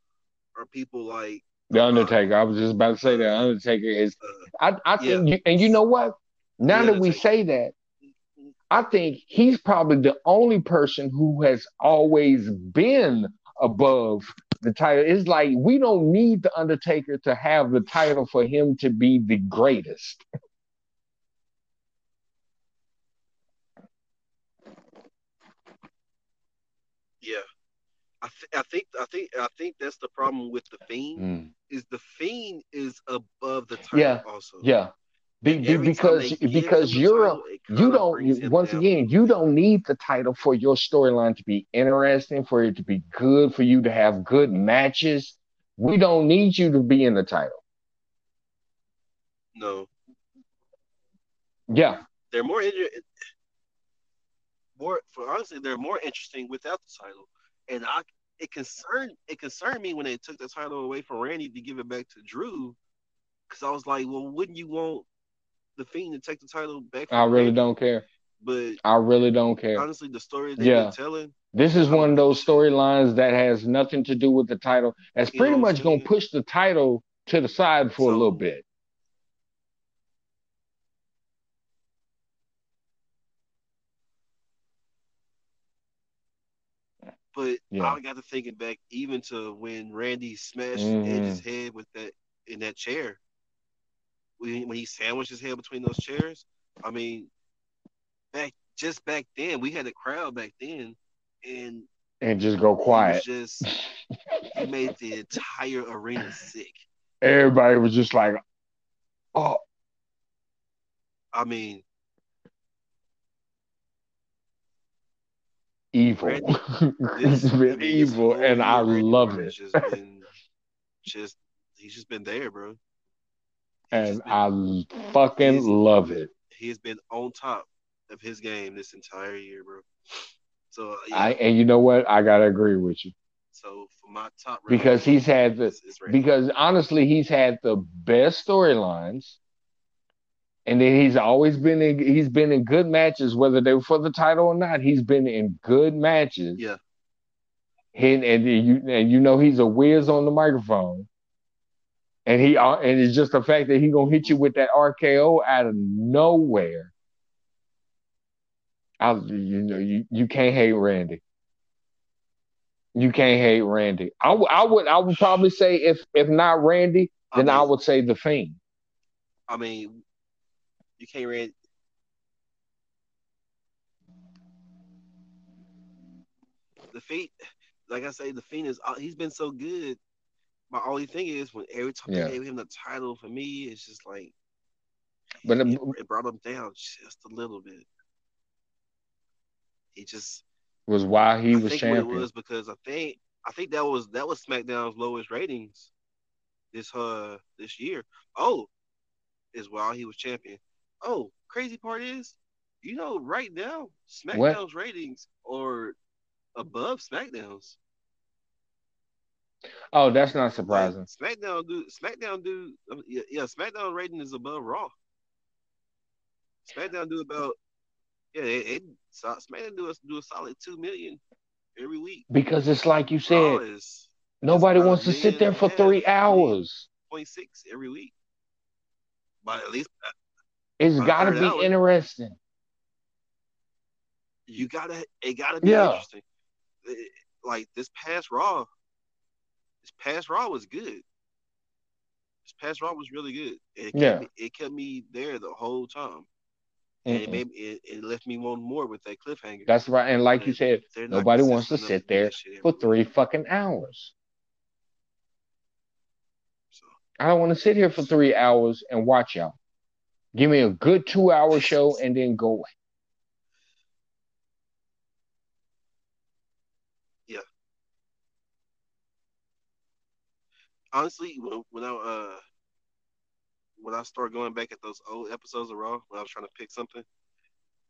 are people like the Undertaker. I was just about to say that Undertaker is. Uh, I I think, yeah. you, and you know what? Now that we say that, I think he's probably the only person who has always been above the title. It's like we don't need the Undertaker to have the title for him to be the greatest. Yeah, I, th- I think I think I think that's the problem with the fiend mm. is the fiend is above the title yeah. also. Yeah. Be, be, because because you're title, you don't once again you don't need the title for your storyline to be interesting for it to be good for you to have good matches. We don't need you to be in the title. No. Yeah. They're more more for honestly they're more interesting without the title. And I it concerned it concerned me when they took the title away from Randy to give it back to Drew. Cause I was like, well, wouldn't you want the Fiend to take the title back? I really Randy? don't care. But I really don't care. Honestly, the story they've yeah. telling. This is one of those storylines that has nothing to do with the title. That's pretty much gonna push the title to the side for so, a little bit. But yeah. I got to thinking back even to when Randy smashed mm-hmm. Edge's head with that in that chair. When, when he sandwiched his head between those chairs. I mean, back just back then, we had a crowd back then, and and just go quiet. Just (laughs) he made the entire arena sick. Everybody was just like, "Oh, I mean, evil. It's (laughs) been evil, and I love it. just been, just he's just been there, bro. He's And been, I fucking love it. he's been on top of his game this entire year, bro. So yeah, I and you know what? I gotta agree with you so for my top because he's had the it's, it's because honestly he's had the best storylines, and then he's always been in he's been in good matches whether they were for the title or not. He's been in good matches. Yeah. And, and you and you know he's a whiz on the microphone. And he uh, and it's just the fact that he gonna hit you with that RKO out of nowhere. I you know you, you can't hate Randy. You can't hate Randy. I, w- I would I would probably say if if not Randy, then I mean, would say the Fiend. I mean, you can't read. The Fiend, like I say, the Fiend is uh, he's been so good. My only thing is when every time Yeah. they gave him the title for me, it's just like But it, it brought him down just a little bit. He just was why he I was think what it was because I think I think that was that was SmackDown's lowest ratings this uh this year. Oh, is while he was champion. Oh, crazy part is, you know, right now What? SmackDown's ratings are above SmackDown's. Oh, that's not Like surprising. SmackDown do SmackDown do yeah, yeah SmackDown rating is above Raw. SmackDown do about yeah it, it so SmackDown do a do a solid two million every week. Because it's like you said, is nobody wants to sit there for three hours. point six every week. But at least uh, It's got to be interesting. you gotta it gotta be Yeah. interesting. It- like this past Raw, this past Raw was good. This past Raw was really good. It kept Yeah. me, it kept me there the whole time, and it Mm-mm. made it, it left me wanting more with that cliffhanger. That's right. And like you said, nobody wants to sit there for three fucking hours. So I don't want to sit here for three hours and watch y'all. Give me a good two hour show (laughs) and then go away. Yeah. Honestly, when, when I uh when I started going back at those old episodes of Raw, when I was trying to pick something,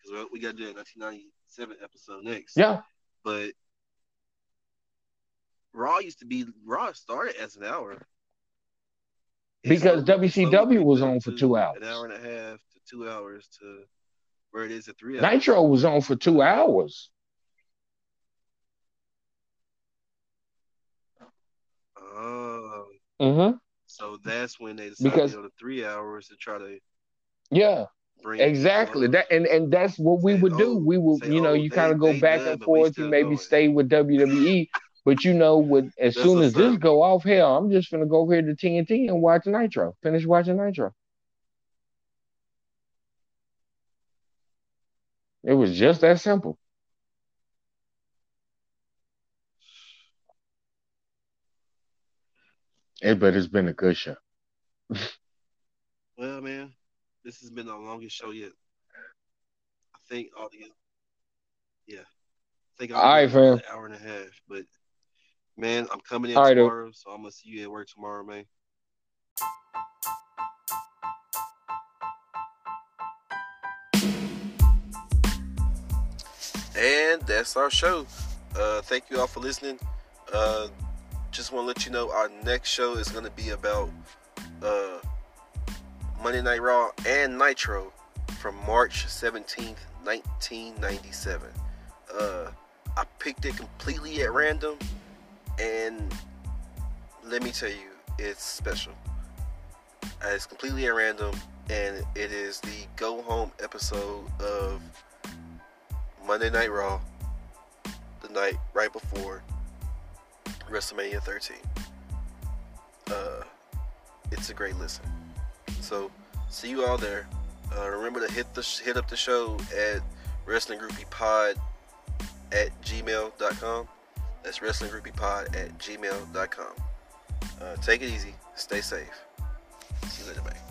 because we got to do that 1997 episode next. Yeah. But Raw used to be Raw started as an hour. Because WCW was on for two hours. An hour and a half to two hours to where it is at three hours. Nitro was on for two hours. Oh, Mm-hmm. so that's when they decided Because- to go to three hours to try to Yeah, bring exactly. That and, and that's what we Say, would do. oh, We would, say, you know, oh, you kind of go back and forth. You maybe going. stay with WWE, (laughs) but you know, with as That's soon as this go off, hell, I'm just gonna go over here to TNT and watch Nitro. Finish watching Nitro. It was just that simple. It, but it's been a good show. Well, man, this has been the longest show yet. I think all the yeah, I think All right, fam. An hour and a half, but man, I'm coming in All right, dude. tomorrow, so I'm gonna see you at work tomorrow, man. And that's our show. Uh, thank you all for listening. Uh, just want to let you know our next show is going to be about uh, Monday Night Raw and Nitro from March 17th, 1997. Uh, I picked it completely at random, and let me tell you, it's special. Uh, It's completely at random, and it is the go home episode of Monday Night Raw, the night right before WrestleMania 13. Uh, it's a great listen. So, see you all there. Uh, remember to hit the hit up the show at Wrestling Groupie Pod at gmail.com. That's Wrestling Groupie Pod at gmail.com. Uh, take it easy. Stay safe. See you later, bye.